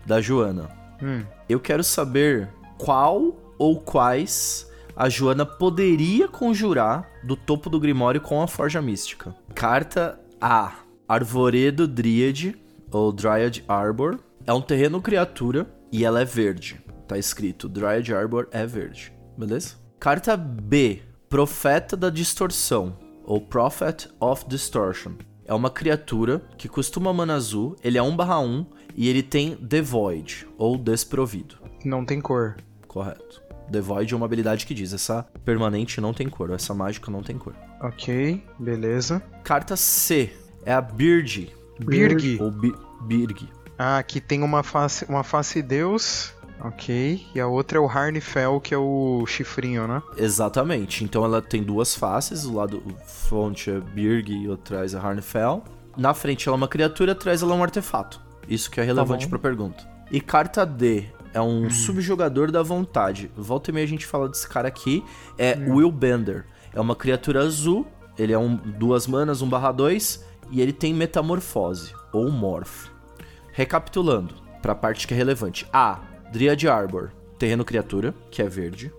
da Joana. Hum. Eu quero saber qual ou quais a Joana poderia conjurar do topo do grimório com a Forja Mística. Carta A. Arvoredo Dríade, ou Dryad Arbor. É um terreno criatura e ela é verde. Tá escrito Dryad Arbor é verde. Beleza? Carta B. Profeta da Distorção, ou Prophet of Distortion. É uma criatura que costuma mana azul, ele é 1/1 e ele tem Devoid, ou Desprovido. Não tem cor. Correto. Devoid é uma habilidade que diz: essa permanente não tem cor, essa mágica não tem cor. Ok, beleza. Carta C é a Bird, Birg. ou Bi Birg. Ah, aqui tem uma face, uma face deus. Ok. E a outra é o Harnfell, que é o chifrinho, né? Exatamente. Então ela tem duas faces, o lado o fonte é Birg e o atrás é Harnfell. Na frente ela é uma criatura, atrás ela é um artefato. Isso que é relevante bom. pra pergunta. E carta D é um subjogador da vontade. Volta e meia a gente fala desse cara aqui. É Will Bender. É uma criatura azul. Ele é um duas manas, 1/2 e ele tem metamorfose ou morph. Recapitulando, pra parte que é relevante. A. Dryad Arbor, terreno criatura, que é verde.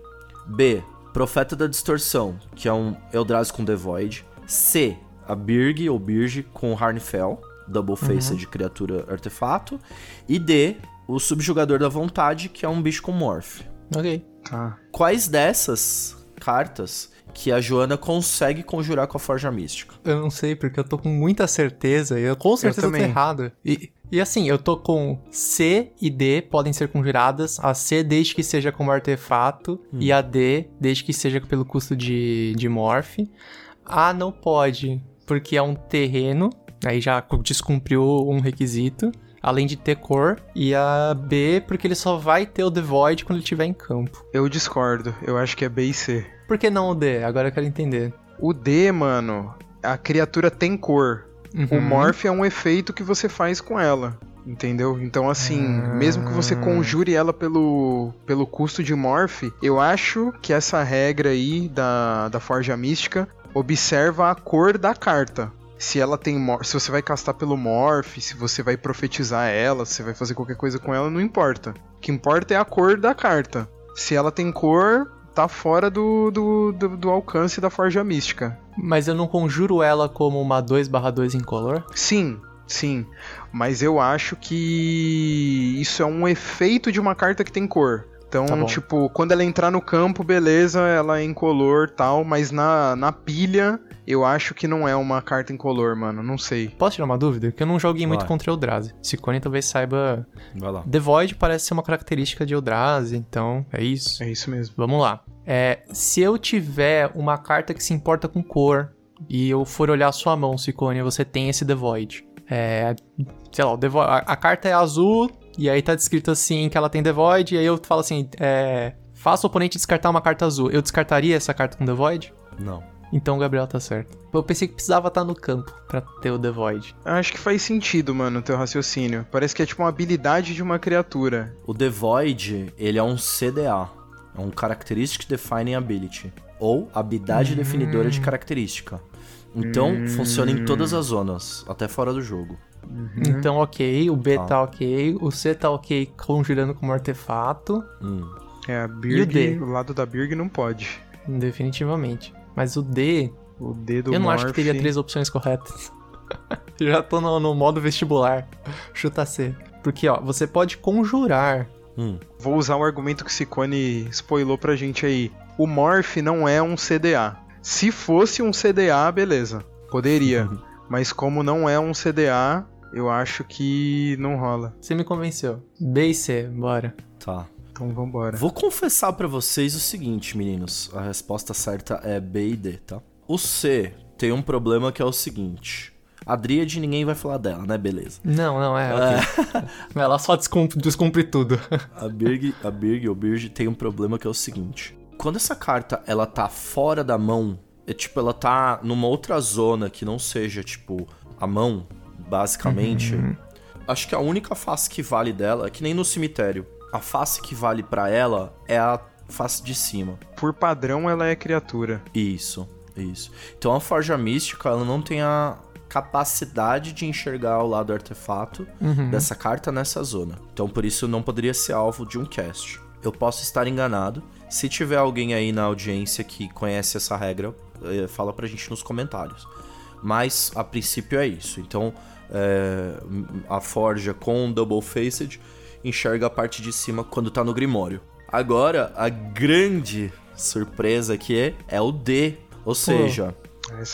B. Profeta da Distorção, que é um Eldrazi com Devoid. C. A Birg ou Birge com Harnfell, Double Face de criatura artefato. E D. O Subjugador da Vontade, que é um bicho com Morph. Ok. Tá. Quais dessas cartas que a Joana consegue conjurar com a Forja Mística? Eu não sei, porque eu tô com muita certeza. e Eu com certeza tô também. errado. E, e assim, eu tô com C e D podem ser conjuradas. A C desde que seja como artefato. E a D desde que seja pelo custo de, de morph. A não pode, porque é um terreno. Aí já descumpriu um requisito. Além de ter cor. E a B, porque ele só vai ter o The Void quando ele estiver em campo. Eu discordo. Eu acho que é B e C. Por que não o D? Agora eu quero entender. O D, mano, a criatura tem cor. O Uhum. morph é um efeito que você faz com ela. Entendeu? Então, assim, Ah. mesmo que você conjure ela pelo, pelo custo de morph, eu acho que essa regra aí da, da Forja Mística observa a cor da carta. Se ela tem se você vai castar pelo morph, se você vai profetizar ela, se você vai fazer qualquer coisa com ela, não importa. O que importa é a cor da carta. Se ela tem cor, tá fora do, do, do, do alcance da Forja Mística. Mas eu não conjuro ela como uma 2/2 incolor? Sim, sim. Mas eu acho que isso é um efeito de uma carta que tem cor. Então, Tá tipo, quando ela entrar no campo, beleza, ela é incolor tal, mas na, na pilha, eu acho que não é uma carta incolor, mano. Não sei. Posso tirar uma dúvida? Que eu não joguei muito Vai. contra Eldrazi. Ciccone talvez saiba. Vai lá. The Void parece ser uma característica de Eldrazi, então é isso. É isso mesmo. Vamos lá. É, se eu tiver uma carta que se importa com cor e eu for olhar a sua mão, Ciccone, você tem esse The Void. É, sei lá, a carta é azul e aí tá descrito assim que ela tem The Void e aí eu falo assim, é, faça o oponente descartar uma carta azul. Eu descartaria essa carta com The Void? Não. Então o Gabriel tá certo. Eu pensei que precisava estar no campo pra ter o The Void. Acho que faz sentido, mano, o teu raciocínio. Parece que é tipo uma habilidade de uma criatura. O The Void, ele é um CDA. É um Characteristic Defining Ability. Ou habilidade definidora de característica. Então, funciona em todas as zonas, até fora do jogo. Então, ok, o B Tá. tá ok, o C tá ok conjurando como artefato, Hum. É, a E o Birg, D? o lado da Birg não pode. definitivamente. Mas o D, O D do eu não acho que Morph- teria três opções corretas. <laughs> Já tô no, no modo vestibular. Chuta C. Porque, ó, você pode conjurar. Hum. Vou usar o argumento que o Ciccone spoilou pra gente aí. O Morph não é um CDA. Se fosse um CDA, beleza. Poderia. Mas como não é um CDA, eu acho que não rola. Você me convenceu. B e C, bora. Tá. Então vambora. Vou confessar pra vocês o seguinte, meninos. A resposta certa é B e D, tá? O C tem um problema que é o seguinte. A Dríade ninguém vai falar dela, né? Beleza. Não, não, é, ok. <laughs> Ela só descumpre, descumpre tudo. <laughs> A Birg, a Birg ou Birge tem um problema que é o seguinte. Quando essa carta ela tá fora da mão, é tipo, ela tá numa outra zona que não seja, tipo, a mão, basicamente. Acho que a única face que vale dela é que nem no cemitério. A face que vale pra ela é a face de cima. Por padrão, ela é criatura. Isso, isso. Então a Forja Mística, ela não tem a capacidade de enxergar o lado artefato dessa carta nessa zona. Então por isso não poderia ser alvo de um cast. Eu posso estar enganado. Se tiver alguém aí na audiência que conhece essa regra, eh, fala pra gente nos comentários. Mas a princípio é isso. Então é, a Forja com Double Faced enxerga a parte de cima quando tá no Grimório. Agora, a grande surpresa aqui é, é o D. Ou seja,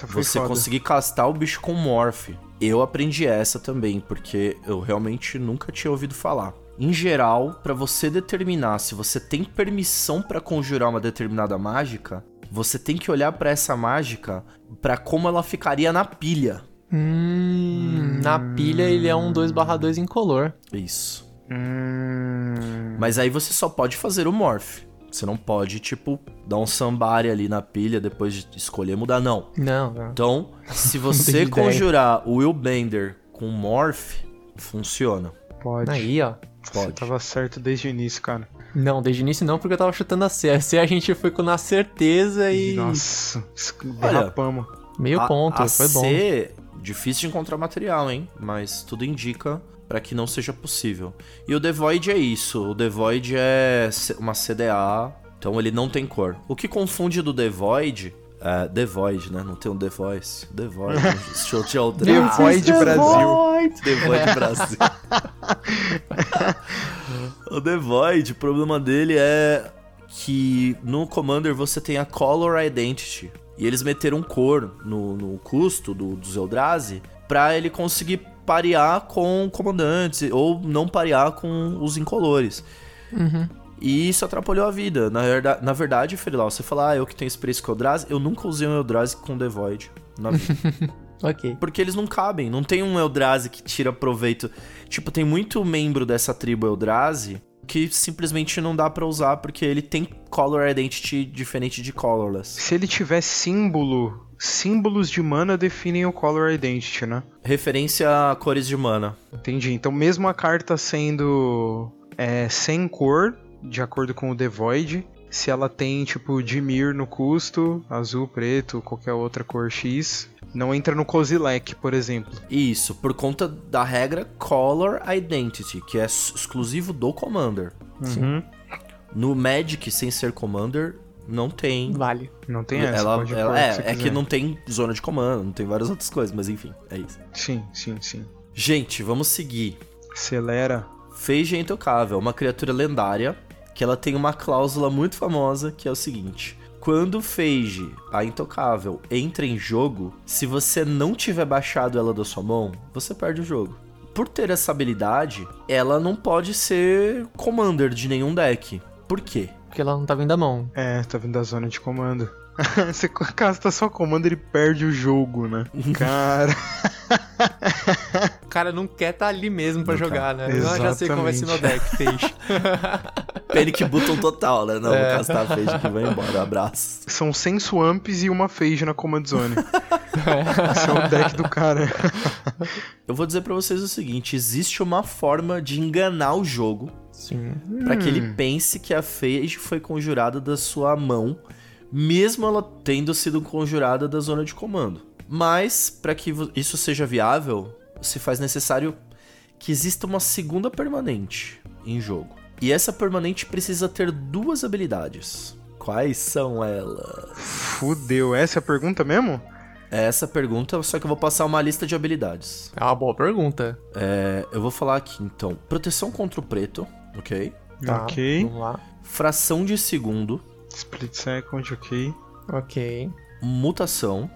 você foda. conseguir castar o bicho com Morph. Eu aprendi essa também, porque eu realmente nunca tinha ouvido falar. Em geral, pra você determinar se você tem permissão pra conjurar uma determinada mágica, você tem que olhar pra essa mágica pra como ela ficaria na pilha. Hum, na pilha ele é um 2/2 incolor. Isso. Hum... Mas aí você só pode fazer o morph. Você não pode, tipo, dar um sambari ali na pilha depois de escolher mudar, não. Não, não. Então, <laughs> se você ideia. conjurar o Willbender com morph, funciona. Pode. Aí, ó. Você Pode. tava certo desde o início, cara. Não, desde o início não, porque eu tava chutando a C. A C a gente foi com na certeza e. Nossa, derrapamos. Meio A- ponto, a foi bom. C, difícil de encontrar material, hein? Mas tudo indica para que não seja possível. E o Devoid é isso. O Devoid é c- uma CDA, então ele não tem cor. O que confunde do Devoid é Devoid, né? Não tem um The Voice. Devoid. <laughs> Show de outra. The Void Brasil. The Void Brasil. o The Void, o problema dele é que no Commander você tem a Color Identity. E eles meteram cor no, no custo do, do Eldrazi pra ele conseguir parear com comandantes ou não parear com os incolores. E isso atrapalhou a vida. Na, verda- na verdade, Ferilau, você fala, ah, eu que tenho experiência com Eldrazi, eu nunca usei um Eldrazi com The Void na vida. <laughs> Ok. Porque eles não cabem, não tem um Eldrazi que tira proveito. Tipo, tem muito membro dessa tribo Eldrazi que simplesmente não dá pra usar porque ele tem color identity diferente de colorless. Se ele tiver símbolo, símbolos de mana definem o Color Identity, né? Referência a cores de mana. Entendi. Então, mesmo a carta sendo é, sem cor, de acordo com o The Void, se ela tem tipo Dimir no custo, azul, preto, qualquer outra cor X, não entra no Kozilek, por exemplo. Isso, por conta da regra Color Identity, que é exclusivo do Commander. Uhum. No Magic, sem ser Commander, não tem. Vale. Não tem essa. ela, ela- que é, você é que não tem zona de comando, não tem várias outras coisas, mas enfim, é isso. Sim, sim, sim. Gente, vamos seguir. Acelera. Feige é intocável, uma criatura lendária que ela tem uma cláusula muito famosa que é o seguinte: quando Feige, a intocável, entra em jogo, se você não tiver baixado ela da sua mão, você perde o jogo. Por ter essa habilidade, ela não pode ser commander de nenhum deck. Por quê? Porque ela não tá vindo da mão. É, tá vindo da zona de comando. <laughs> Você casta só comando, ele perde o jogo, né? <laughs> Cara. O cara não quer tá ali mesmo pra Não jogar, né? Eu já sei qual vai ser Exatamente. deck, fez. <laughs> Panic Button total, né? Não, É. vou castar a Feige que vai embora. Abraço. São 100 swamps e uma phage na command zone. Esse é o deck do cara. Eu vou dizer pra vocês o seguinte: existe uma forma de enganar o jogo Sim. Pra que Hum. ele pense que a Phage foi conjurada da sua mão, mesmo ela tendo sido conjurada da zona de comando. Mas, pra que isso seja viável, se faz necessário que exista uma segunda permanente em jogo. E essa permanente precisa ter duas habilidades. Quais são elas? Fudeu. Essa é a pergunta mesmo? É essa a pergunta, só que eu vou passar uma lista de habilidades. É uma boa pergunta. É, eu vou falar aqui então: proteção contra o preto, ok? Tá, Ok. Vamos lá. Fração de segundo, Split second, ok. Ok. mutação,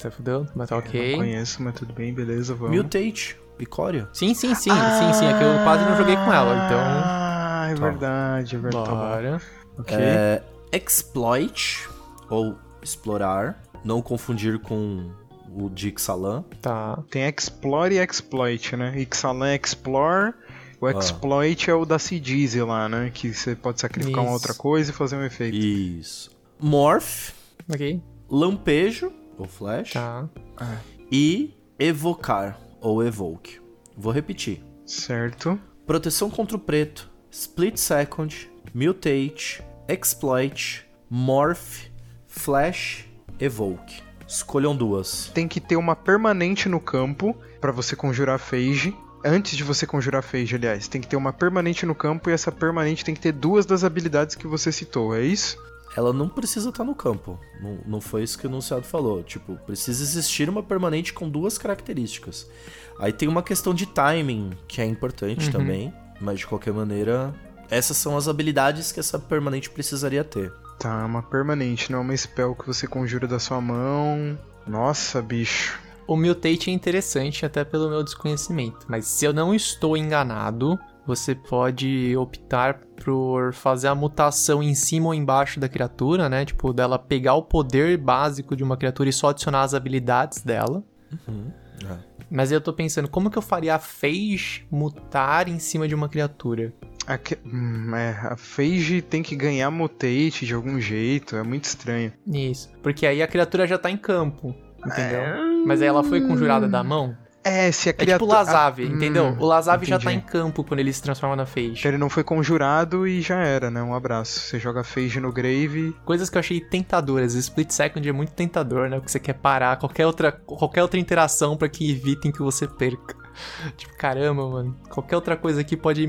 Tá fudeu, mas tá Não ok. conheço, mas tudo bem, beleza, vamos. Mutate, Icória. Sim, sim, sim. Sim, sim. É que eu quase não joguei com ela, então. Ah, é Tá. verdade, é verdade. Bora. Ok. É, exploit, ou explorar, não confundir com o de Ixalan. Tá. Tem Explore e Exploit, né? Ixalan é Explore, Ah. O Exploit é o da Cidize lá, né? Que você pode sacrificar uma Isso. outra coisa e fazer um efeito. Isso. Morph, Ok. lampejo, ou flash, Tá. e evocar, ou evoke. Vou repetir. Certo. Proteção contra o preto, split second, mutate, exploit, morph, flash, evoke. Escolham duas. Tem que ter uma permanente no campo pra você conjurar Phage. Antes de você conjurar Phage, aliás, tem que ter uma permanente no campo e essa permanente tem que ter duas das habilidades que você citou, é isso? ela não precisa estar no campo. Não, não foi isso que o enunciado falou. Tipo, precisa existir uma permanente com duas características. Aí tem uma questão de timing, que é importante Uhum. também. Mas de qualquer maneira, essas são as habilidades que essa permanente precisaria ter. Tá, uma permanente, não é uma spell que você conjura da sua mão. Nossa, bicho. O mutate é interessante até pelo meu desconhecimento, mas se eu não estou enganado, você pode optar por fazer a mutação em cima ou embaixo da criatura, né? Tipo, dela pegar o poder básico de uma criatura e só adicionar as habilidades dela. É. Mas eu tô pensando, como que eu faria a Phage mutar em cima de uma criatura? A, que- hum, é, a Phage tem que ganhar mutate de algum jeito, é muito estranho. Isso. Porque aí a criatura já tá em campo, entendeu? Mas aí ela foi conjurada da mão? É, se a É tipo o criatura... Lazav, Ah, entendeu? hum, O Lazav já tá em campo quando ele se transforma na Phage. Ele não foi conjurado e já era, né? Um abraço. Você joga Phage no Grave. Coisas que eu achei tentadoras. Split Second é muito tentador, né? Porque você quer parar qualquer outra, qualquer outra interação pra que evitem que você perca. <laughs> Tipo, caramba, mano. Qualquer outra coisa aqui pode,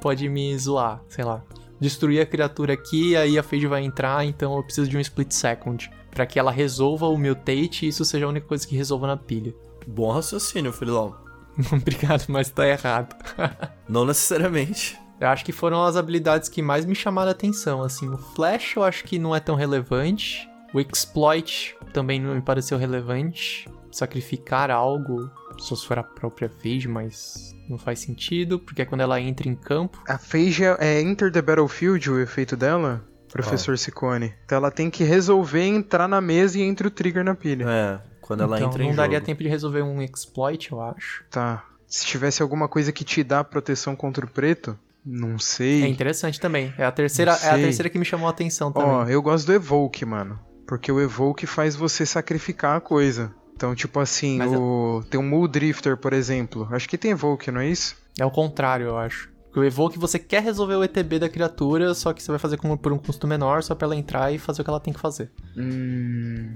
pode me zoar, sei lá. Destruir a criatura aqui, aí a Phage vai entrar, então eu preciso de um Split Second. Pra que ela resolva o Mutate e isso seja a única coisa que resolva na pilha. Bom raciocínio, Fililão. <laughs> Obrigado, mas tá errado. <laughs> Não necessariamente. Eu acho que foram as habilidades que mais me chamaram a atenção, assim. O Flash eu acho que não é tão relevante. O Exploit também não me pareceu relevante. Sacrificar algo, só se for a própria Phage, mas não faz sentido, porque é quando ela entra em campo. A Phage é, é Enter the Battlefield, o efeito dela? Professor Ciccone. Então ela tem que resolver entrar na mesa e entre o trigger na pilha. É, quando ela então entra não em daria jogo. tempo de resolver um Exploit, eu acho. Tá. Se tivesse alguma coisa que te dá proteção contra o preto, não sei. É interessante também. É a terceira, Não é a terceira que me chamou a atenção também. Ó, eu gosto do Evoke, mano. Porque o Evoke faz você sacrificar a coisa. Então, tipo assim, Mas o... tem um Muldrifter, por exemplo. Acho que tem Evoke, não é isso? É o contrário, eu acho. Porque o Evoke você quer resolver o ETB da criatura, só que você vai fazer com- por um custo menor, só pra ela entrar e fazer o que ela tem que fazer. Hum.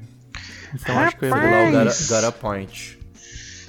Então acho que o Rapaz! Evoke... Lá o Gara, Gara Point.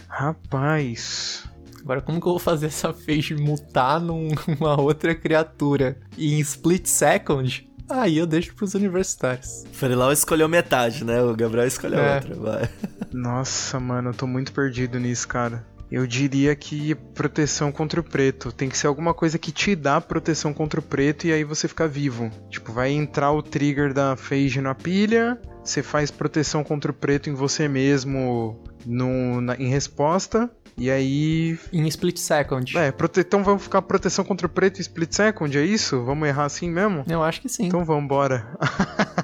Rapaz. Agora, como que eu vou fazer essa Phage mutar num- <laughs> numa outra criatura em split second? Aí eu deixo pros universitários. Ferilau escolheu metade, né? O Gabriel escolheu É. outra. Vai. Nossa, mano, eu tô muito perdido nisso, cara. Eu diria que proteção contra o preto. Tem que ser alguma coisa que te dá proteção contra o preto e aí você fica vivo. Tipo, vai entrar o trigger da Phage na pilha, você faz proteção contra o preto em você mesmo no, na- em resposta. E aí. Em split second. É, prote... então vamos ficar proteção contra o preto e split second, é isso? Vamos errar assim mesmo? Eu acho que sim. Então vambora.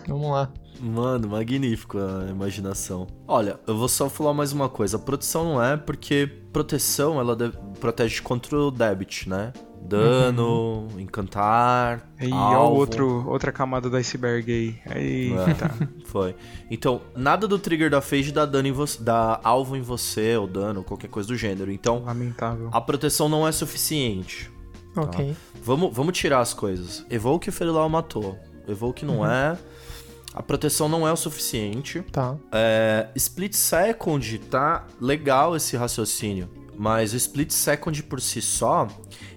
Vamos lá. Mano, magnífico a imaginação. Olha, eu vou só falar mais uma coisa. Proteção não é porque proteção ela de- protege contra o debit, né? Dano, encantar. E ó, alvo. outro, outra camada do iceberg aí. Eita. Foi. Então, nada do trigger da Phage dá dano em você, dá alvo em você, ou dano, qualquer coisa do gênero. Então, Lamentável. a proteção não é suficiente. Ok. Vamos, vamos tirar as coisas. Evoke o Ferilau matou. Evoke não é. A proteção não é o suficiente. Tá. É, split Second tá legal esse raciocínio. Mas o Split Second por si só,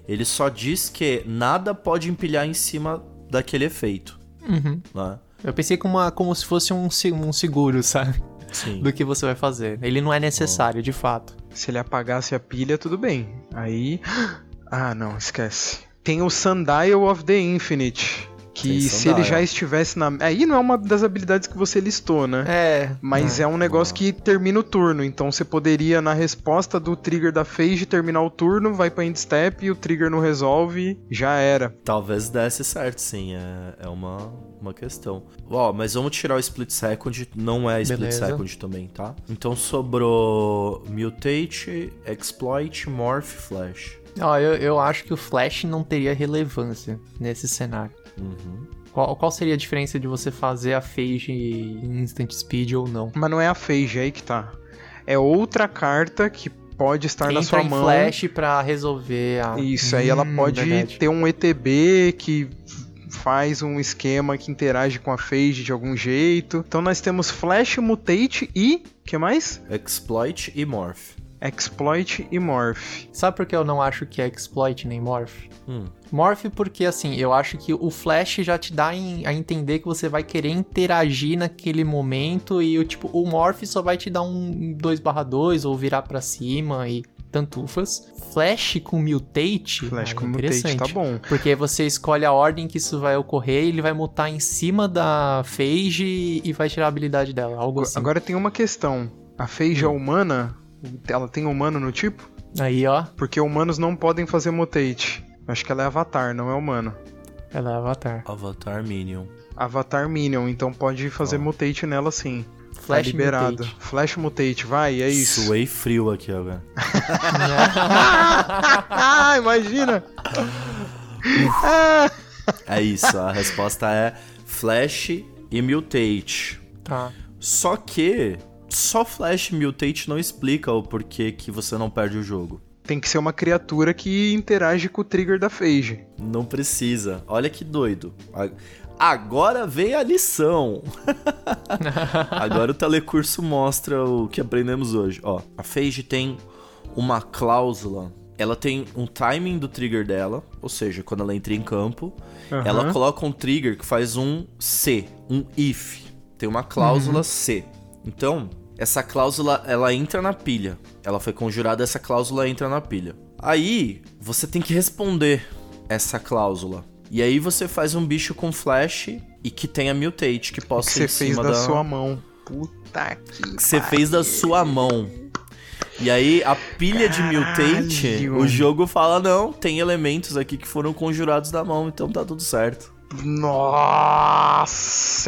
ele só diz que nada pode empilhar em cima daquele efeito. Uhum. Né? Eu pensei como, uma, como se fosse um, um seguro, <laughs> sabe? Sim. Do que você vai fazer. Ele não é necessário, de fato. Se ele apagasse a pilha, tudo bem. Aí. <gasps> Ah, não, esquece. Tem o Sundial of the Infinite. Que se ele já estivesse na. Aí não é uma das habilidades que você listou, né? É. Mas é um negócio que termina o turno. Então você poderia, na resposta do trigger da Phage, terminar o turno, vai pra end step e o trigger não resolve, já era. Talvez desse certo, sim. É, é uma, uma questão. Ó, mas vamos tirar o Split Second. Não é Split Beleza. Second também, tá? Então sobrou Mutate, Exploit, Morph, Flash. Ó, eu, eu acho que o Flash não teria relevância nesse cenário. Uhum. Qual, qual seria a diferença de você fazer a Phage em Instant Speed ou não? Mas não é a Phage, é aí que tá. É outra carta que pode estar na Entra sua em mão. Flash pra resolver a... Isso, aí ela Hum, pode verdade. ter um ETB que faz um esquema que interage com a Phage de algum jeito. Então nós temos Flash, Mutate e... que mais? Exploit e Morph. Exploit e Morph. Sabe por que eu não acho que é Exploit nem Morph? Hum. Morph porque, assim, eu acho que o Flash já te dá em- a entender que você vai querer interagir naquele momento e, o tipo, o Morph só vai te dar um 2/2 ou virar pra cima e tantufas. Flash com Mutate Flash aí com Mutate, interessante. tá bom. Porque você escolhe a ordem que isso vai ocorrer, ele vai mutar em cima da Phage e vai tirar a habilidade dela, algo assim. Agora tem uma questão. A Phage é humana? Ela tem humano no tipo? Aí, ó, Porque humanos não podem fazer Mutate. Acho que ela é Avatar, não é humano. ela é Avatar. Avatar Minion. Avatar Minion, então pode fazer Mutate nela sim. Flash tá liberado. Mutate. Flash Mutate, vai, é isso. Suei frio aqui agora. <laughs> ah, imagina! É isso, a resposta é Flash e Mutate. tá. Só que, Só Flash Mutate não explica o porquê que você não perde o jogo. Tem que ser uma criatura que interage com o trigger da Phage. Não precisa. Olha que doido. Agora vem a lição. <laughs> Agora o telecurso mostra o que aprendemos hoje. Ó, a Phage tem uma cláusula. Ela tem um timing do trigger dela, ou seja, quando ela entra em campo, Aham. ela coloca um trigger que faz um C, um if. Tem uma cláusula C. Então, essa cláusula ela entra na pilha. Ela foi conjurada, essa cláusula entra na pilha. Aí, você tem que responder essa cláusula. E aí você faz um bicho com flash e que tenha mutate, que possa que ir você em fez cima da, da sua mão. Puta que. que você fez da sua mão. E aí, a pilha de mutate, Caralho. o jogo fala: não, tem elementos aqui que foram conjurados da mão, então tá tudo certo. Nossa,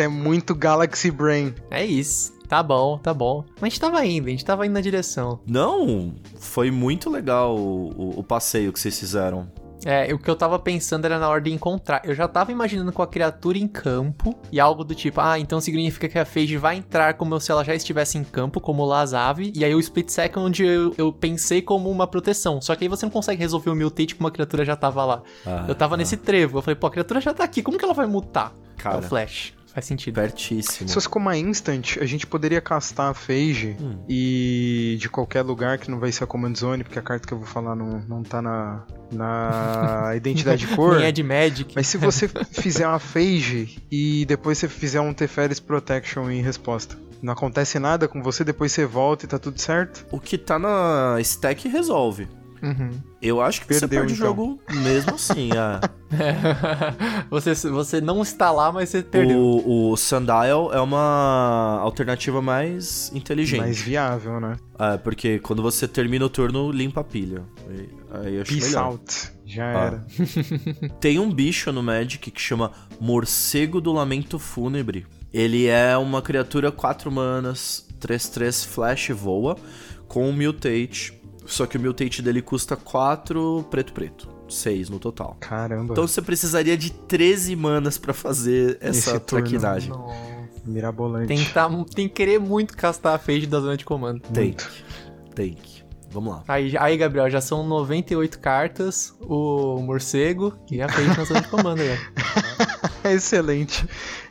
é muito Galaxy Brain. É isso. Tá bom, tá bom. Mas a gente tava indo, a gente tava indo na direção. Não, foi muito legal o, o- o passeio que vocês fizeram. É, o que eu tava pensando era na hora de encontrar. Eu já tava imaginando com a criatura em campo e algo do tipo, ah, então significa que a Phage vai entrar como se ela já estivesse em campo, como Lazave. E aí o Split Second eu, eu pensei como uma proteção. Só que aí você não consegue resolver o mutate como a criatura já tava lá. Ah, eu tava ah, nesse trevo. Eu falei, pô, a criatura já tá aqui, como que ela vai mutar? É Cara, o Flash. Faz sentido. pertíssimo. Se fosse como uma instant, a gente poderia castar a Phage Hum. e de qualquer lugar que não vai ser a Command Zone, porque a carta que eu vou falar não, não tá na, na <laughs> identidade de cor. Nem é de Magic. Mas se você fizer uma Phage e depois você fizer um Teferis Protection em resposta, não acontece nada com você, depois você volta e tá tudo certo? O que tá na stack resolve. Uhum. Eu acho que você Perdeu, perde o então. jogo mesmo assim. é. <laughs> você, você não está lá, mas você perdeu. O, o Sundial é uma alternativa mais inteligente. Mais viável, né? É, porque quando você termina o turno, limpa a pilha. Aí- Aí eu acho Peace melhor. out. Já Ah. era. <laughs> Tem um bicho no Magic que chama Morcego do Lamento Fúnebre. Ele é uma criatura 4 manas, 3-3 flash voa, com um mutate. Só que o mutate dele custa 4 preto-preto. 6 no total. Caramba. Então você precisaria de 13 manas pra fazer essa Esse turno. traquinagem. Mirabolante. Tem que, tá, tem que querer muito castar a Phage da zona de comando. Tem que. Tem que. Vamos lá. Aí, aí, Gabriel, já são 98 cartas, o morcego e a Phage na zona de comando ó. <laughs> Excelente.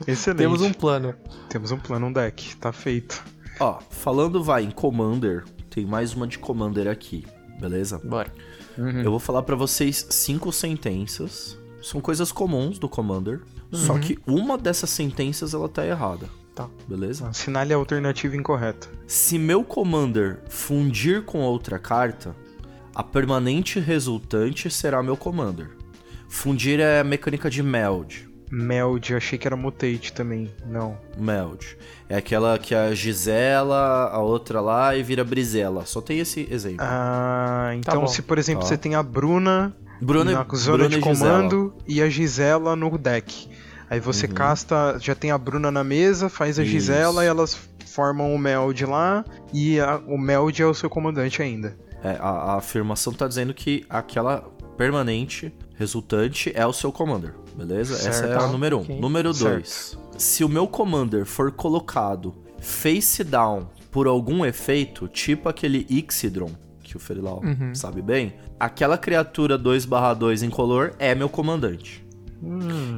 Excelente. Temos um plano. Temos um plano, um deck. Tá feito. Ó, falando vai em Commander, tem mais uma de Commander aqui, beleza? Bora. Eu vou falar pra vocês cinco sentenças. São coisas comuns do Commander. Só que uma dessas sentenças ela tá errada. Tá. Beleza? Assinale a alternativa incorreta. Se meu Commander fundir com outra carta, a permanente resultante será meu Commander. Fundir é a mecânica de Meld. Meld, achei que era mutate também. Não. Meld. É aquela que a Gisela, a outra lá e vira Brizela. Só tem esse exemplo. Ah, então bom. se por exemplo Ó. você tem a Bruna Bruna, na zona Bruna de e Gisela. comando e a Gisela no deck. Aí você Uhum. casta, já tem a Bruna na mesa, faz a Isso. Gisela e elas formam o Meld lá e a- o Meld é o seu comandante ainda. É, a, a afirmação tá dizendo que aquela permanente resultante é o seu commander, beleza? Essa é Certo. a número um. Ok. Número Certo. dois. Se o meu commander for colocado face down por algum efeito, tipo aquele Ixidron, que o Ferilau Uhum. sabe bem, aquela criatura 2/2 incolor é meu comandante.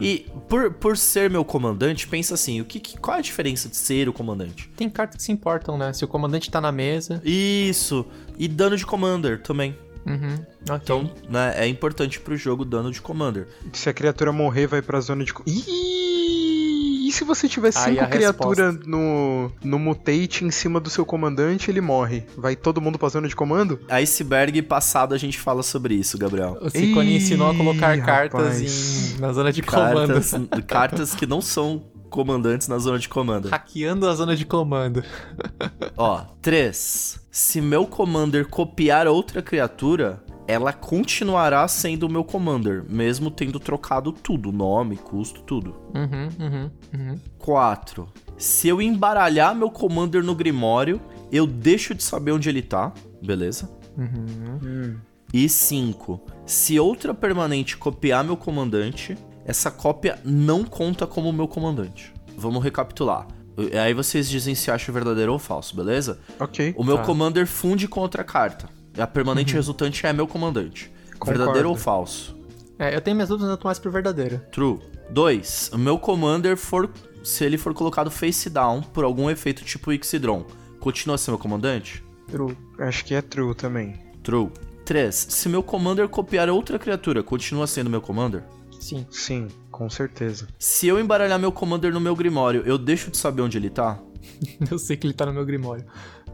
E por, por ser meu comandante, pensa assim, o que, que- qual é a diferença de ser o comandante? Tem cartas que se importam, né? Se o comandante tá na mesa. Isso, e dano de commander também. Uhum. Ok. Então, né, é importante pro jogo dano de commander. Se a criatura morrer, vai pra zona de. Ih, E se você tiver cinco criaturas no, no mutate em cima do seu comandante, ele morre. Vai todo mundo pra zona de comando? Iceberg passado a gente fala sobre isso, Gabriel. O Ciccone ensinou a colocar cartas em, na zona de comando. Cartas, cartas que não são comandantes na zona de comando. Hackeando a zona de comando. <laughs> Ó, 3. Se meu commander copiar outra criatura, ela continuará sendo o meu commander, mesmo tendo trocado tudo, nome, custo, tudo. Uhum, uhum, uhum. 4. Se eu embaralhar meu commander no Grimório, eu deixo de saber onde ele tá, beleza? Uhum. E 5. Se outra permanente copiar meu comandante, essa cópia não conta como meu comandante. Vamos recapitular. E Aí vocês dizem se acha verdadeiro ou falso, beleza? Ok. O meu Tá. commander funde com outra carta. A permanente resultante é meu comandante. Concordo. Verdadeiro ou falso? É, eu tenho minhas dúvidas, eu tô mais pro verdadeiro. True. 2. O meu commander for. Se ele for colocado face down por algum efeito tipo Ixidron, continua sendo meu comandante? True. Acho que é true também. True. 3. Se meu commander copiar outra criatura, continua sendo meu commander? Sim. Sim, com certeza. Se eu embaralhar meu commander no meu grimório, eu deixo de saber onde ele tá? <laughs> Eu sei que ele tá no meu grimório.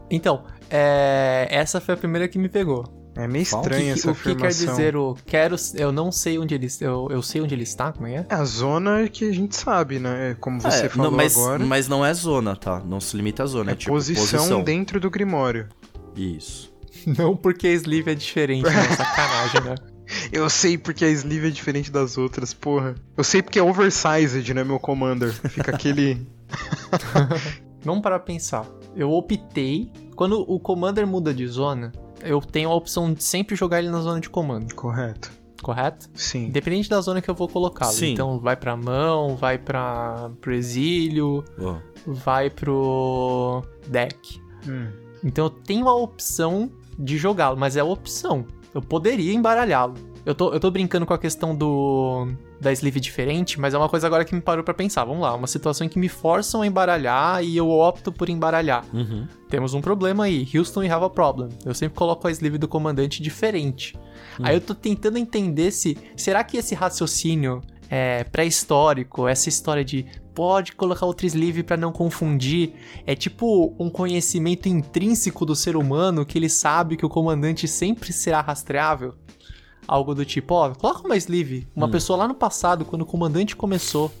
Então, é, essa foi a primeira que me pegou. É meio Qual? O que, estranha essa o que quer afirmação. dizer o quero. Eu não sei onde ele. Eu, eu sei onde ele está, como é? É a zona que a gente sabe, né? Como você É, falou não, mas, agora. mas não é zona, tá? Não se limita à zona, é, É tipo posição, posição. dentro do Grimório. Isso. <laughs> Não porque a sleeve é diferente, né? <laughs> Sacanagem, né? Eu sei porque a sleeve é diferente das outras, porra. Eu sei porque é oversized, né, meu commander. Fica aquele. <laughs> <laughs> Vamos parar pra pensar. Eu optei. Quando o commander muda de zona, eu tenho a opção de sempre jogar ele na zona de comando, Correto. correto? Sim. Independente da zona que eu vou colocá-lo. Sim. Então vai pra mão, vai pra, pro exílio, Ó. vai pro deck. Hum. Então eu tenho a opção de jogá-lo, mas é a opção. Eu poderia embaralhá-lo. Eu tô, eu tô brincando com a questão do da sleeve diferente, mas é uma coisa agora que me parou pra pensar. Vamos lá, uma situação em que me forçam a embaralhar e eu opto por embaralhar. Uhum. Temos um problema aí. Houston, we have a problem. Eu sempre coloco a sleeve do comandante diferente. Aí eu tô tentando entender se. Será que esse raciocínio é pré-histórico, essa história de pode colocar outra sleeve pra não confundir, é tipo um conhecimento intrínseco do ser humano que ele sabe que o comandante sempre será rastreável? Algo do tipo, ó, coloca uma sleeve. Uma pessoa lá no passado, quando o comandante começou,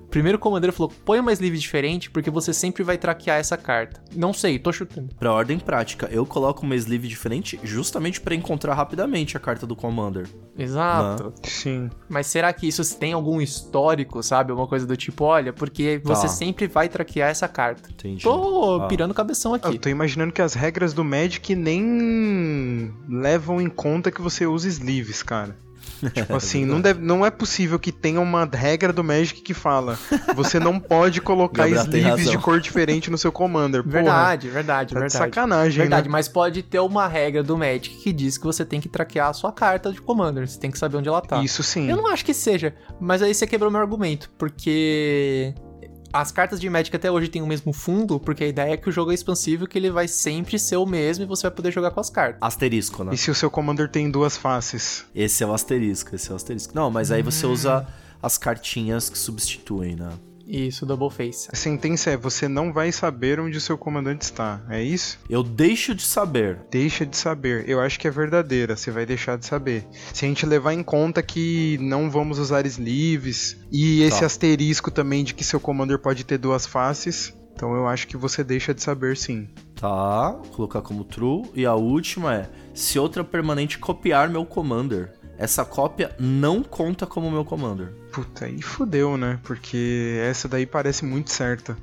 o primeiro comandante falou: põe uma sleeve diferente porque você sempre vai traquear essa carta. Não sei, tô chutando. Pra ordem prática, eu coloco uma sleeve diferente justamente pra encontrar rapidamente a carta do Commander. Exato. Sim. Mas será que isso tem algum histórico, sabe? Uma coisa do tipo, olha, porque você Tá. sempre vai traquear essa carta. Entendi. Tô Ah. pirando cabeção Eu aqui. tô imaginando que as regras do Magic nem levam em conta que você use sleeves, cara. Tipo <laughs> assim, não, deve, não é possível que tenha uma regra do Magic que fala você não pode colocar sleeves de cor diferente no seu Commander. Porra, Verdade, verdade, tá de verdade. sacanagem, Verdade, né? mas pode ter uma regra do Magic que diz que você tem que traquear a sua carta de Commander. Você tem que saber onde ela tá. Isso sim. Eu não acho que seja, mas aí você quebrou meu argumento, porque as cartas de Magic até hoje têm o mesmo fundo, porque a ideia é que o jogo é expansivo, que ele vai sempre ser o mesmo e você vai poder jogar com as cartas. Asterisco, né? E se o seu Commander tem duas faces? Esse é o asterisco, esse é o asterisco. Não, mas aí você usa as cartinhas que substituem, né? Isso, Double Face. A sentença é: você não vai saber onde o seu comandante está. É isso? Eu deixo de saber. Deixa de saber. Eu acho que é verdadeira, você vai deixar de saber. Se a gente levar em conta que não vamos usar sleeves e esse Tá. asterisco também de que seu commander pode ter duas faces, então eu acho que você deixa de saber sim. Tá, vou colocar como true. E a última é: se outra permanente copiar meu commander, essa cópia não conta como meu commander. Puta, aí fudeu, né? Porque essa daí parece muito certa.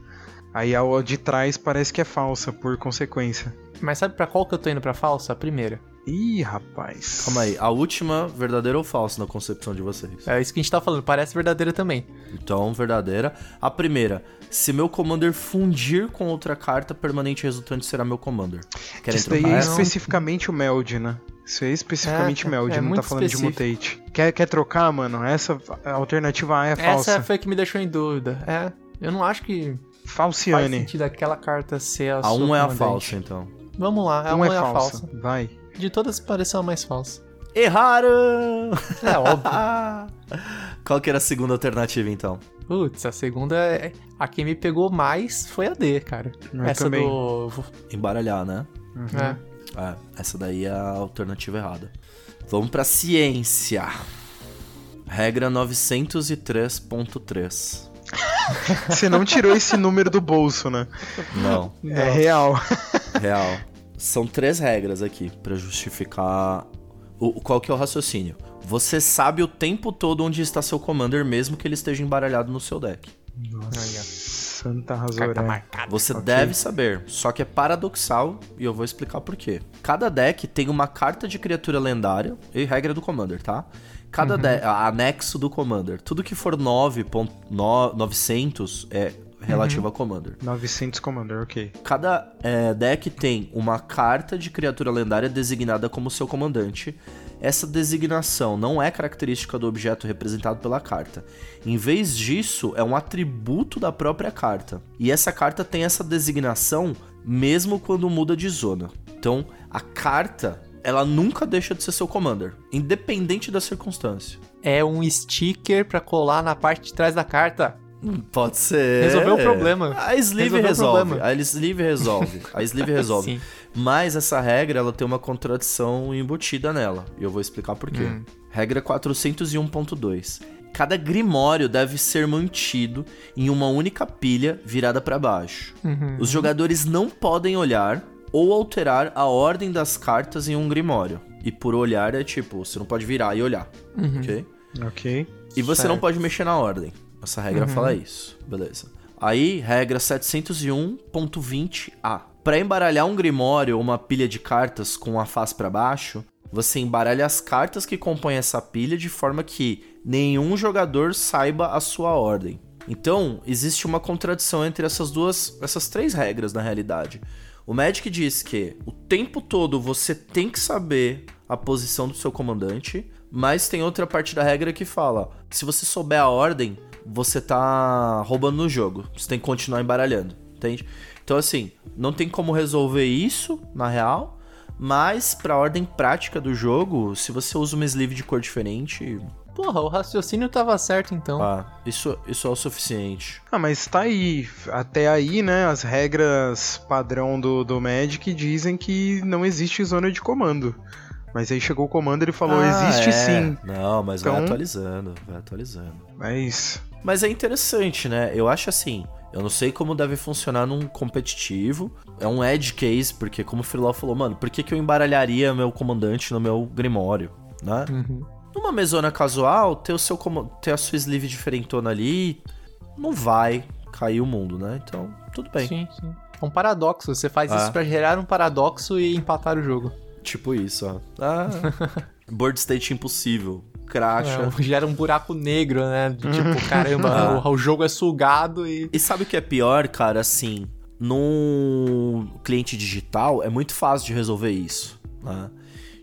Aí a de trás parece que é falsa, por consequência. Mas sabe pra qual que eu tô indo pra falsa? A primeira. Ih, rapaz. Calma aí, a última, verdadeira ou falsa na concepção de vocês? É isso que a gente tá falando, parece verdadeira também. Então, verdadeira. A primeira, se meu commander fundir com outra carta, permanente resultante será meu commander. Querem Isso daí é especificamente o Meld, né? Isso é especificamente É, Meld, é não tá falando específico. de Mutate. Quer, quer trocar, mano? Essa a alternativa A é falsa. Essa foi a que me deixou em dúvida. É, eu não acho que faz Falciane. sentido aquela carta ser a A sua 1 é a falsa, então. Vamos lá, a Um 1 é é, a falsa. falsa. Vai. De todas pareceu a mais falsa. Erraram! É óbvio. <laughs> Qual que era a segunda alternativa, então? Putz, a segunda é. A que me pegou mais foi a D, cara. Eu Essa também. do. Embaralhar, né? É. É, essa daí é a alternativa errada. Vamos pra ciência. Regra 903.3. <laughs> Você não tirou esse número do bolso, né? Não, É real. <laughs> real. São três regras aqui pra justificar o, qual que é o raciocínio. Você sabe o tempo todo onde está seu commander, mesmo que ele esteja embaralhado no seu deck. Ó. Santa Carta Razoré. marcada. Você Ok. deve saber, só que é paradoxal e eu vou explicar por quê. Cada deck tem uma carta de criatura lendária e regra do Commander, tá? Cada deck, anexo do Commander. Tudo que for 9.900 é relativa a Commander. 900 Commander, ok. Cada é, deck tem uma carta de criatura lendária designada como seu comandante. Essa designação não é característica do objeto representado pela carta. Em vez disso, é um atributo da própria carta. E essa carta tem essa designação mesmo quando muda de zona. Então, a carta, ela nunca deixa de ser seu commander, independente da circunstância. É um sticker pra colar na parte de trás da carta. Pode ser. Resolveu o problema. A sleeve resolve. A sleeve resolve. A sleeve <laughs> resolve. Sim. Mas essa regra, ela tem uma contradição embutida nela. E eu vou explicar por quê. Hum. Regra 401.2. Cada grimório deve ser mantido em uma única pilha virada para baixo. Uhum. Os jogadores não podem olhar ou alterar a ordem das cartas em um grimório. E por olhar é tipo, você não pode virar e olhar, Uhum. ok? Ok. E você não pode mexer na ordem. Essa regra fala isso. Beleza. Aí, regra 701.20a. Para embaralhar um grimório ou uma pilha de cartas com a face para baixo, você embaralha as cartas que compõem essa pilha de forma que nenhum jogador saiba a sua ordem. Então, existe uma contradição entre essas duas, essas três regras na realidade. O Magic diz que o tempo todo você tem que saber a posição do seu comandante, mas tem outra parte da regra que fala que se você souber a ordem, você tá roubando no jogo. Você tem que continuar embaralhando, entende? Então assim, não tem como resolver isso na real, mas pra ordem prática do jogo, se você usa uma sleeve de cor diferente, Porra, o raciocínio tava certo então. ah, isso, isso é o suficiente. Ah, mas tá aí. Até aí, né? As regras padrão do, do Magic dizem que não existe zona de comando. Mas aí chegou o comando e ele falou: Ah, existe é. sim. Não, mas vai Então- atualizando, vai atualizando. É isso. Mas é interessante, né? Eu acho assim. Eu não sei como deve funcionar num competitivo. É um edge case, porque como o Freelau falou, mano, por que, que eu embaralharia meu comandante no meu Grimório, né? Uhum. Numa mesona casual, ter, o seu, como- ter a sua sleeve diferentona ali, não vai cair o mundo, né? Então, tudo bem. Sim, sim. É um paradoxo. Você faz Ah. isso pra gerar um paradoxo e empatar o jogo. Tipo isso, ó. Ah, <laughs> board state impossível. Cracha. É, <laughs> gera um buraco negro, né? De tipo, caramba, <laughs> Ah. o, o jogo é sugado e. E sabe o que é pior, cara? Assim, no cliente digital é muito fácil de resolver isso, né?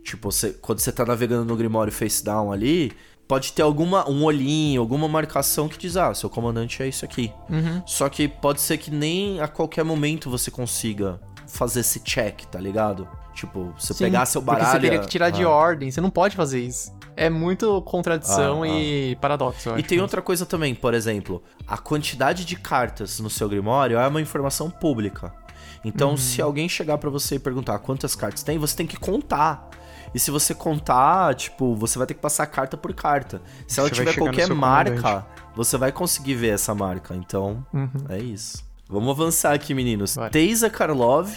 Tipo, você, quando você tá navegando no Grimório face down ali, pode ter alguma um olhinho, alguma marcação que diz, ah, seu comandante é isso aqui. Uhum. Só que pode ser que nem a qualquer momento você consiga fazer esse check, tá ligado? Tipo, você Sim, pegar seu baralho... Porque você teria que tirar de Ah. ordem. Você não pode fazer isso. É muito contradição Ah, e paradoxo. eu E tem outra coisa também, por exemplo, a quantidade de cartas no seu Grimório é uma informação pública. Então, se alguém chegar pra você e perguntar quantas cartas tem, você tem que contar. E se você contar, tipo, você vai ter que passar carta por carta. Se ela Você tiver qualquer marca, comandante. você vai conseguir ver essa marca. Então, Uhum. é isso. Vamos avançar aqui, meninos. Bora. Teisa Karlov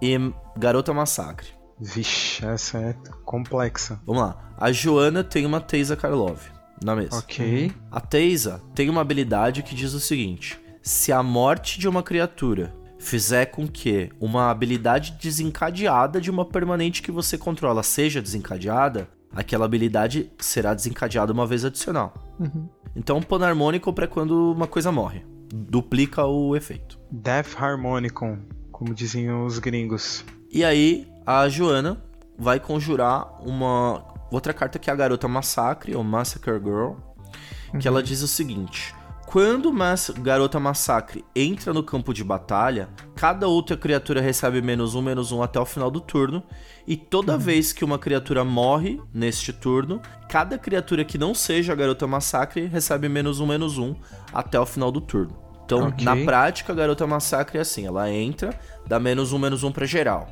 e Garota Massacre. Vixe, essa é complexa. Vamos lá. A Joana tem uma Teisa Karlov na mesa. Ok. A Teisa tem uma habilidade que diz o seguinte: se a morte de uma criatura fizer com que uma habilidade desencadeada de uma permanente que você controla seja desencadeada, aquela habilidade será desencadeada uma vez adicional. Uhum. Então, panarmônico para quando uma coisa morre. Duplica o efeito. Death Harmonicon, como diziam os gringos. E aí, a Joana vai conjurar uma outra carta que é a Garota Massacre, ou Massacre Girl, que ela diz o seguinte: quando Mass Garota Massacre entra no campo de batalha, cada outra criatura recebe menos um, menos um até o final do turno, e toda vez que uma criatura morre neste turno, cada criatura que não seja a Garota Massacre recebe menos um, menos um até o final do turno. Então, Ok. na prática, a Garota Massacre é assim: ela entra, dá menos um, menos um pra geral.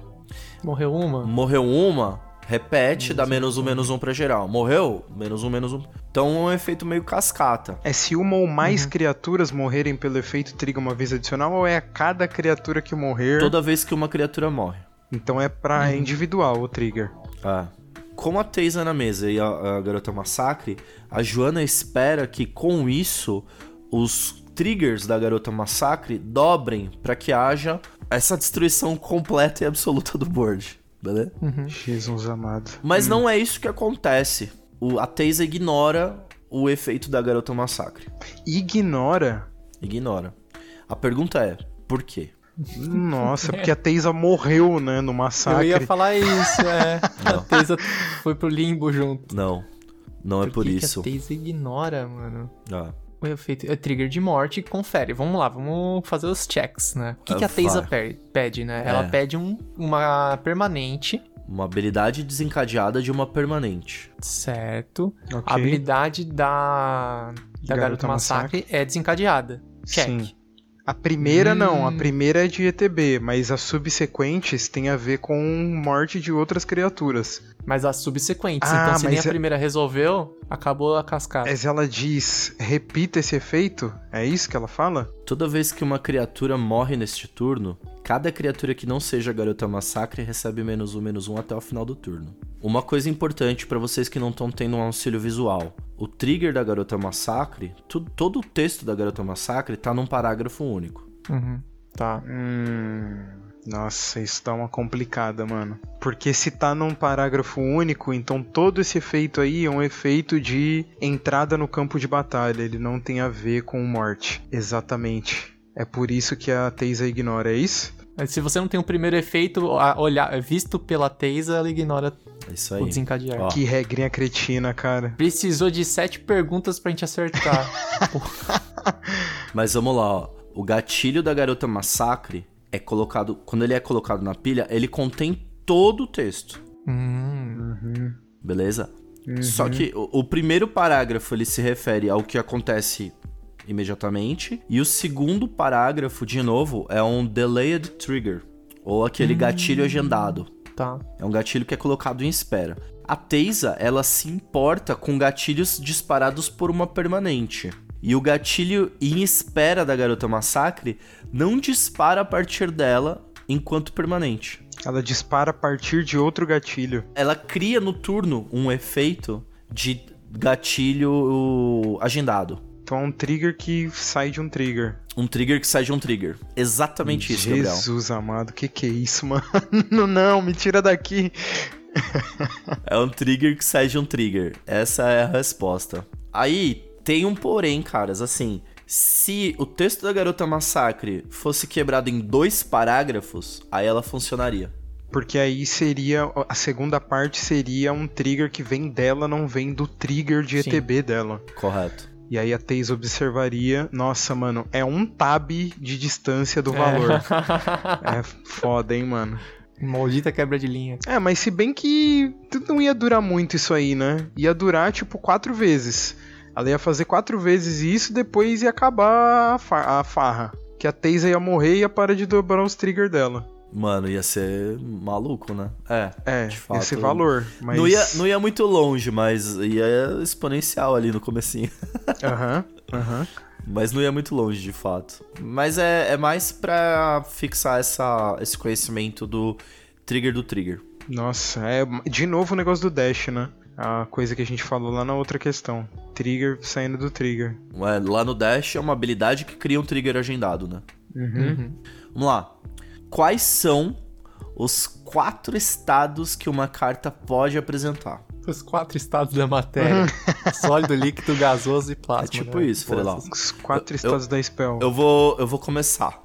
Morreu uma? Morreu uma, repete, dá menos um, menos um pra geral. Morreu, menos um, menos um. Então é um efeito meio cascata. É se uma ou mais criaturas morrerem pelo efeito triga uma vez adicional ou é a cada criatura que morrer? Toda vez que uma criatura morre. Então é pra individual o trigger. Ah. Como a Teisa na mesa e a, a Garota Massacre, a Joana espera que com isso os triggers da Garota Massacre dobrem pra que haja essa destruição completa e absoluta do board. Beleza? Jesus amado. Mas não é isso que acontece. O, a Teisa ignora o efeito da Garota Massacre. Ignora. Ignora. A pergunta é, por quê? Nossa, porque a Teisa morreu, né, no Eu massacre. ia falar isso, é. <laughs> A Não. Teisa foi pro limbo junto. Não, não é por que isso. Que a Teisa ignora, mano. Ah, O efeito é trigger de morte, confere. Vamos lá, vamos fazer os checks, né? O que, Ah, que a Teisa vai. per- pede, né? Ela É. pede um, uma permanente, uma habilidade desencadeada de uma permanente. certo? Ok. A habilidade da, da Garota Garota Massacre, é desencadeada. Check. Sim. A primeira não, a Hum. primeira é de ETB, mas as subsequentes têm a ver com morte de outras criaturas. Mas as subsequentes. Ah, então, se nem a é- primeira resolveu, acabou a cascata. Mas ela diz, repita esse efeito? É isso que ela fala? Toda vez que uma criatura morre neste turno, cada criatura que não seja Garota Massacre recebe menos um, menos um até o final do turno. Uma coisa importante pra vocês que não estão tendo um auxílio visual. O trigger da Garota Massacre, tu- todo o texto da Garota Massacre tá num parágrafo único. Uhum. Tá. Hum. Nossa, isso dá uma complicada, mano. Porque se tá num parágrafo único, então todo esse efeito aí é um efeito de entrada no campo de batalha. Ele não tem a ver com morte. Exatamente. É por isso que a Teisa ignora, é isso? Se você não tem o primeiro efeito, olhar, visto pela Teisa, ela ignora isso o aí. desencadear. Ó. Que regrinha cretina, cara. Precisou de sete perguntas pra gente acertar. <laughs> Mas vamos lá, ó. O gatilho da Garota Massacre é colocado. Quando ele é colocado na pilha, ele contém todo o texto. hum, Beleza? Só que o, o primeiro parágrafo ele se refere ao que acontece imediatamente. E o segundo parágrafo, de novo, é um delayed trigger. Ou aquele gatilho agendado. tá. É um gatilho que é colocado em espera. A Teisa, ela se importa com gatilhos disparados por uma permanente. E o gatilho em espera da Garota Massacre não dispara a partir dela enquanto permanente. Ela dispara a partir de outro gatilho. Ela cria no turno um efeito de gatilho agendado. Então é um trigger que sai de um trigger. Um trigger que sai de um trigger. Exatamente isso, Gabriel. Jesus amado, que que é isso, <laughs> mano? Não, me tira daqui. É um trigger que sai de um trigger. Essa é a resposta. Aí tem um porém, caras. Assim, se o texto da Garota Massacre fosse quebrado em dois parágrafos, aí ela funcionaria. Porque aí seria. A segunda parte seria um trigger que vem dela, não vem do trigger de Sim. ETB dela. Correto. E aí a Taze observaria. Nossa, mano, é um tab de distância do valor. <laughs> É, foda, hein, mano. Maldita quebra de linha. É, mas se bem que não ia durar muito isso aí, né? Ia durar, tipo, quatro vezes. Ela ia fazer quatro vezes isso, depois ia acabar a farra. Que a Taze ia morrer e ia parar de dobrar os triggers dela. Mano, ia ser maluco, né? É. É, De ia fato, ser valor. Mas... Não, ia, não ia muito longe, mas ia exponencial ali no comecinho. <laughs> Aham, aham. Mas não ia muito longe, de fato. Mas é, é mais pra fixar essa, esse conhecimento do trigger do trigger. Nossa, é de novo o negócio do dash, né? A coisa que a gente falou lá na outra questão. Trigger saindo do trigger. É, lá no Dash é uma habilidade que cria um trigger agendado, né? Uhum. Vamos lá. Quais são os quatro estados que uma carta pode apresentar? Os quatro estados da matéria: <laughs> sólido, líquido, gasoso e plasma. É tipo né? isso, Frelau. Os quatro Eu- estados da spell. Eu vou, eu vou começar.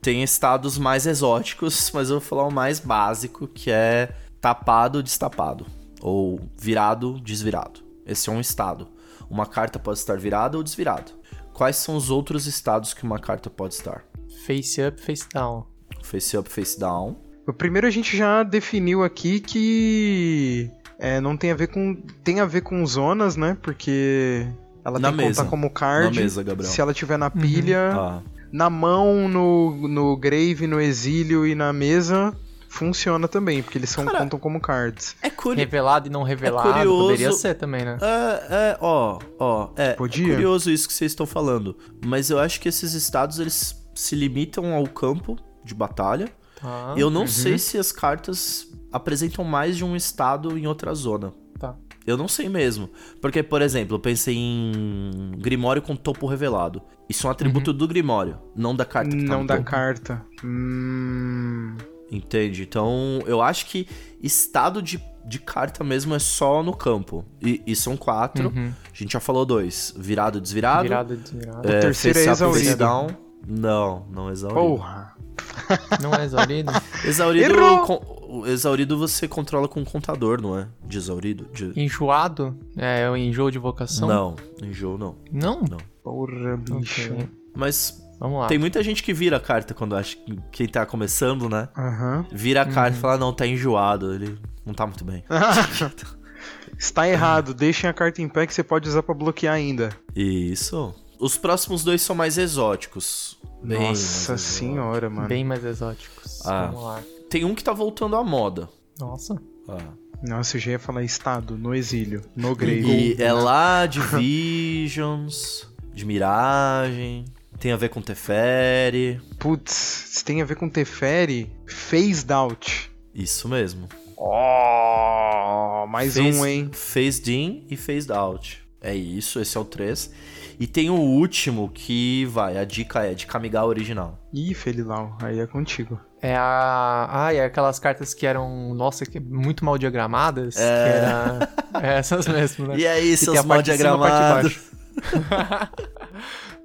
Tem estados mais exóticos, mas eu vou falar o mais básico, que é tapado, destapado. Ou virado, desvirado. Esse é um estado. Uma carta pode estar virada ou desvirado. Quais são os outros estados que uma carta pode estar? Face up, face down. Face up, face down. O primeiro a gente já definiu aqui que é, não tem a ver com tem a ver com zonas, né? Porque ela Na tem que mesa. contar como card. Na mesa, Gabriel. Se ela tiver na pilha, Ah, na mão, no, no grave, no exílio e na mesa, funciona também, porque eles são, Cara, contam como cards. é curioso. Revelado e não revelado, curioso- poderia ser também, né? É, é, ó, ó, é, é Podia. curioso isso que vocês estão falando, mas eu acho que esses estados eles se limitam ao campo de batalha. Tá. eu não sei se as cartas apresentam mais de um estado em outra zona. Tá. Eu não sei mesmo. Porque, por exemplo, eu pensei em Grimório com topo revelado. Isso é um atributo do Grimório, não da carta que tá Não da topo. carta. Hum, Entende? Então, eu acho que estado de, de carta mesmo é só no campo. E, e são quatro. Uhum. A gente já falou dois. Virado, desvirado. Virado, desvirado. É, O terceiro é exaurido. down. Não, não exaurido. Porra. <laughs> Não é exaurido? Exaurido, Errou! com- o exaurido você controla com um contador, não é? De exaurido? De... Enjoado? É o enjoo de vocação? Não, enjoo não. Não? Não. Porra, bicho. Ok. Mas Vamos lá. tem muita gente que vira a carta quando acha que quem tá começando, né? Aham. Vira a Uhum. carta e fala, não, tá enjoado, ele não tá muito bem. <laughs> Está errado. Deixem a carta em pé que você pode usar pra bloquear ainda. Isso. Os próximos dois são mais exóticos. Bem Nossa senhora, mano. Bem mais exóticos. Ah. Vamos lá. Tem um que tá voltando à moda. Nossa. Ah. Nossa, eu já ia falar estado, no exílio, no grego. E é lá de Visions, de Miragem, tem a ver com Teferi. Putz, isso tem a ver com Teferi? Phased out. Isso mesmo. Oh, mais Phase- um, hein? Phased in e phased out. É isso, esse é o 3. E tem o último que vai, a dica é de Kamigawa original. Ih, Felilau, aí é contigo. É a. Ah, é aquelas cartas que eram, nossa, que muito mal diagramadas. É. Que era. É essas mesmo, né? E aí, Que seus a mal a diagramados? <laughs>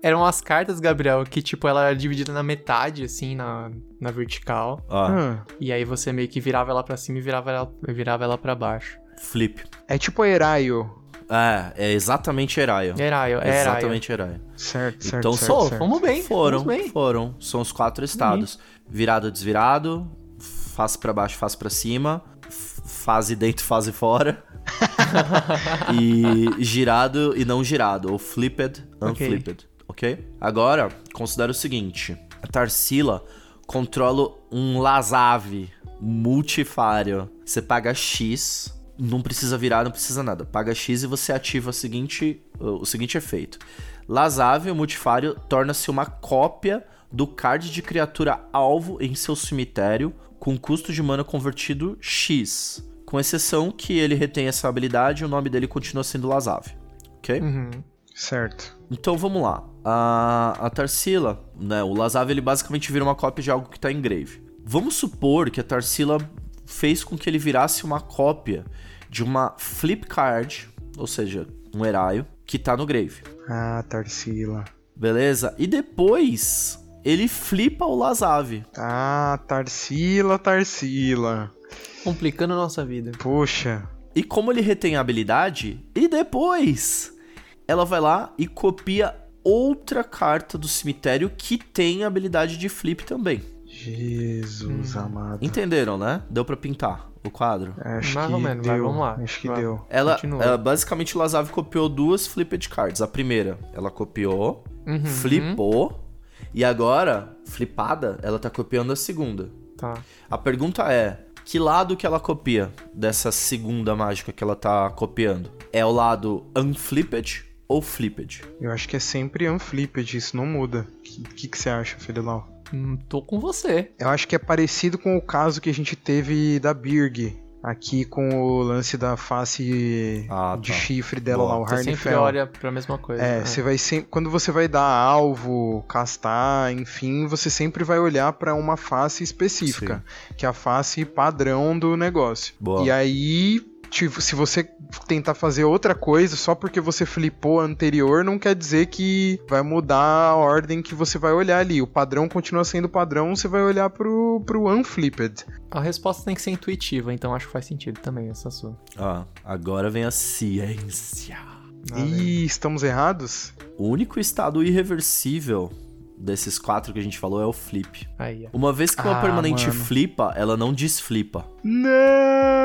Eram as cartas, Gabriel, que tipo, ela era dividida na metade, assim, na, na vertical. Ó, Ah, E aí você meio que virava ela pra cima e virava ela, virava ela pra baixo. flip. é tipo Eraio. É, é exatamente Eraio. Era eu, era Exatamente Eraio. Certo, certo, Então, certo, certo. vamos bem, Foram, vamos bem. foram. São os quatro estados. Virado, desvirado, face pra baixo, face pra cima, fase dentro, fase fora. <laughs> e girado e não girado, ou flipped, unflipped, ok? Agora, considera o seguinte. A Tarsila controla um Lazave multifário. Você paga X, não precisa virar, não precisa nada. Paga X e você ativa o seguinte, o seguinte efeito. Lazave, o multifário, torna-se uma cópia do card de criatura alvo em seu cemitério com custo de mana convertido X. Com exceção que ele retém essa habilidade e o nome dele continua sendo Lazave. Ok? Uhum. Certo. Então vamos lá. A, a Tarsila, né? O Lazave ele basicamente vira uma cópia de algo que tá em Grave. Vamos supor que a Tarsila fez com que ele virasse uma cópia de uma flip card, ou seja, um Eraio, que tá no Grave. Ah, Tarsila. Beleza? E depois ele flipa o Lazave. Ah, Tarsila, Tarsila. Complicando a nossa vida. Poxa. E como ele retém a habilidade, e depois ela vai lá e copia outra carta do cemitério que tem a habilidade de flip também. Jesus amado. Entenderam, né? Deu pra pintar o quadro. Acho Mais que ou menos, deu. vamos lá. Acho que Vai. deu. Ela, Continua. ela- basicamente o Lazave copiou duas flipped cards. A primeira, ela copiou, Uhum. flipou, e agora, flipada, ela tá copiando a segunda. Tá. A pergunta é: que lado que ela copia dessa segunda mágica que ela tá copiando? É o lado unflipped ou flipped? Eu acho que é sempre unflipped, isso não muda. O que, que, que você acha, Felilau? Tô com você. Eu acho que é parecido com o caso que a gente teve da Birg. Aqui com o lance da face Ah, de tá. chifre dela Boa. lá, o Você sempre olha pra mesma coisa. É, né? você vai sempre. Quando você vai dar alvo, castar, enfim, você sempre vai olhar pra uma face específica, que é a face padrão do negócio. Boa. E aí, tipo, se você tentar fazer outra coisa só porque você flipou a anterior, não quer dizer que vai mudar a ordem que você vai olhar ali. O padrão continua sendo padrão, você vai olhar pro, pro unflipped. A resposta tem que ser intuitiva, então acho que faz sentido também essa sua. Ah, agora vem a ciência. Ah, Ih, estamos errados? O único estado irreversível desses quatro que a gente falou é o flip. Aí, ó. Uma vez que uma Ah, permanente mano. flipa, ela não desflipa. Não!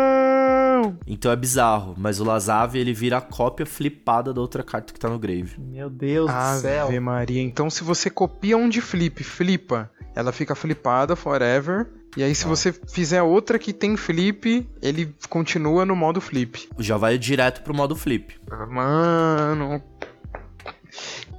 Então é bizarro, mas o Lazave ele vira a cópia flipada da outra carta que tá no grave. Meu Deus do céu. Ave Maria. Então, se você copia um de flip, flipa, ela fica flipada forever. E aí, Ah. se você fizer outra que tem flip, ele continua no modo flip. Já vai direto pro modo flip. Mano.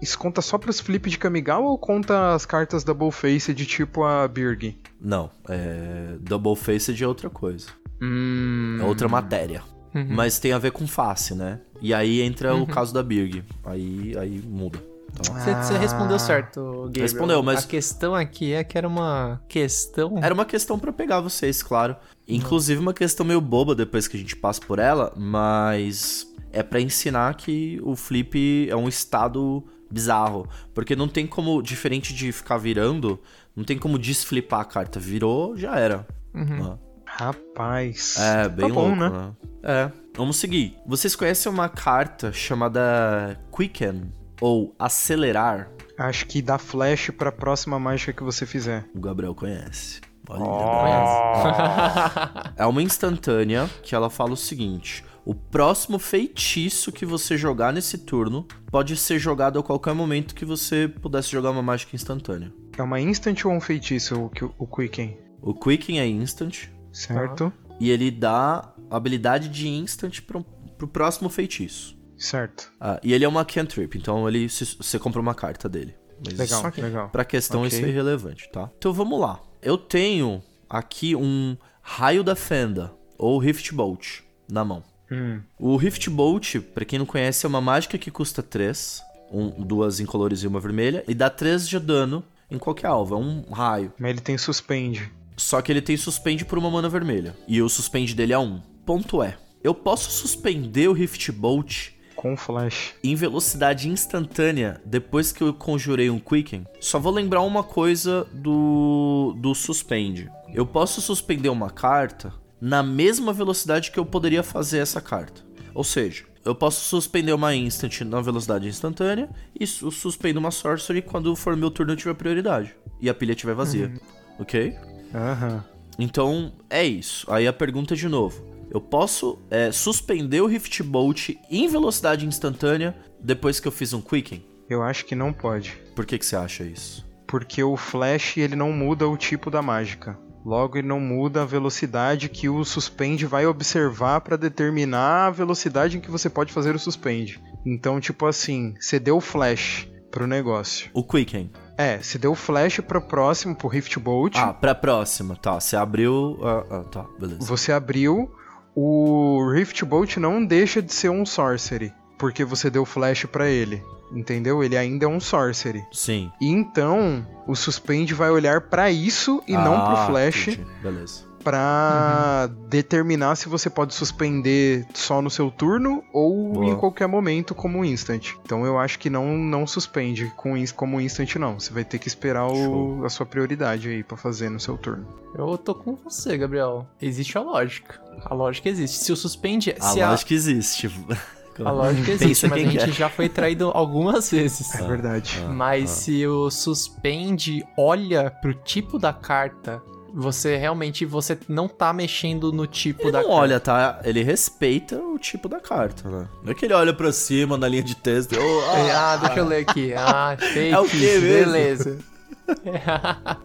Isso conta só pros flip de Kamigawa ou conta as cartas Double Face de tipo a Birg? Não, é. Double Faced é outra coisa. Hum. É outra matéria. Uhum. Mas tem a ver com face, né? E aí entra o caso da Birg. Aí, aí muda. Você, você respondeu certo, Gabriel. Respondeu, mas- A questão aqui é que era uma questão... Era uma questão pra pegar vocês, claro. Inclusive uma questão meio boba depois que a gente passa por ela, mas é pra ensinar que o flip é um estado bizarro. Porque não tem como, diferente de ficar virando, não tem como desflipar a carta. Virou, já era. Uhum. Ah. Rapaz. É, bem tá bom, louco, né? né? É. Vamos seguir. Vocês conhecem uma carta chamada Quicken? Ou Acelerar? Acho que dá flash pra próxima mágica que você fizer. O Gabriel conhece. Olha, Conhece? É uma instantânea que ela fala o seguinte: o próximo feitiço que você jogar nesse turno pode ser jogado a qualquer momento que você pudesse jogar uma mágica instantânea. É uma instant ou um feitiço o, o Quicken? O Quicken é instant Certo? e ele dá habilidade de instant pro, pro próximo feitiço. Certo. Ah, e ele é uma cantrip, então ele se- você compra uma carta dele. Mas Legal, isso- legal. Pra questão Ok. isso é irrelevante, tá? Então vamos lá. Eu tenho aqui um Raio da Fenda, ou Rift Bolt, na mão. Hum, O Rift Bolt, pra quem não conhece, é uma mágica que custa 3, um, duas incolores e uma vermelha, e dá 3 de dano em qualquer alvo, é um raio. mas ele tem suspende. Só que ele tem suspende por uma mana vermelha, e o suspende dele é 1. Ponto é, eu posso suspender o Rift Bolt Com flash. em velocidade instantânea depois que eu conjurei um Quicken, só vou lembrar uma coisa do, do suspende. Eu posso suspender uma carta na mesma velocidade que eu poderia fazer essa carta. Ou seja, eu posso suspender uma instant na velocidade instantânea e su- suspendo uma sorcery quando for meu turno eu tiver prioridade e a pilha estiver vazia. Ok? Aham. Então é isso. Aí a pergunta de novo. Eu posso é, suspender o Rift Bolt em velocidade instantânea depois que eu fiz um Quicken? Eu acho que não pode. Por que, que você acha isso? Porque o flash ele não muda o tipo da mágica. Logo, ele não muda a velocidade que o suspende vai observar para determinar a velocidade em que você pode fazer o suspende. Então, tipo assim, você deu flash pro negócio. O Quicken. É, você deu flash pro próximo, pro Rift Bolt. Ah, pra próxima, tá. Você abriu. Ah, ah, tá, beleza. Você abriu, o Rift Bolt não deixa de ser um sorcery, porque você deu flash pra ele. Entendeu? Ele ainda é um sorcery. Sim. E então, o suspend vai olhar pra isso e não pro Ah, flash entendi. Beleza. Pra determinar se você pode suspender só no seu turno ou Boa. em qualquer momento como instant. Então eu acho que não não suspende com como instant não. Você vai ter que esperar o- a sua prioridade aí pra fazer no seu turno. Eu tô com você, Gabriel. Existe a lógica. A lógica existe. Se o suspende. A se lógica existe. A, a lógica existe, Pensa mas a gente quer. já foi traído algumas vezes. É verdade. Mas ah. se o suspende olha pro tipo da carta, você realmente você não tá mexendo no tipo Ele da não carta. olha, tá? Ele respeita o tipo da carta, né? Não é que ele olha pra cima na linha de texto. "Oh, ah, Ah, deixa eu ler aqui. <laughs> Ah, fake. É o quê mesmo? Beleza. <laughs>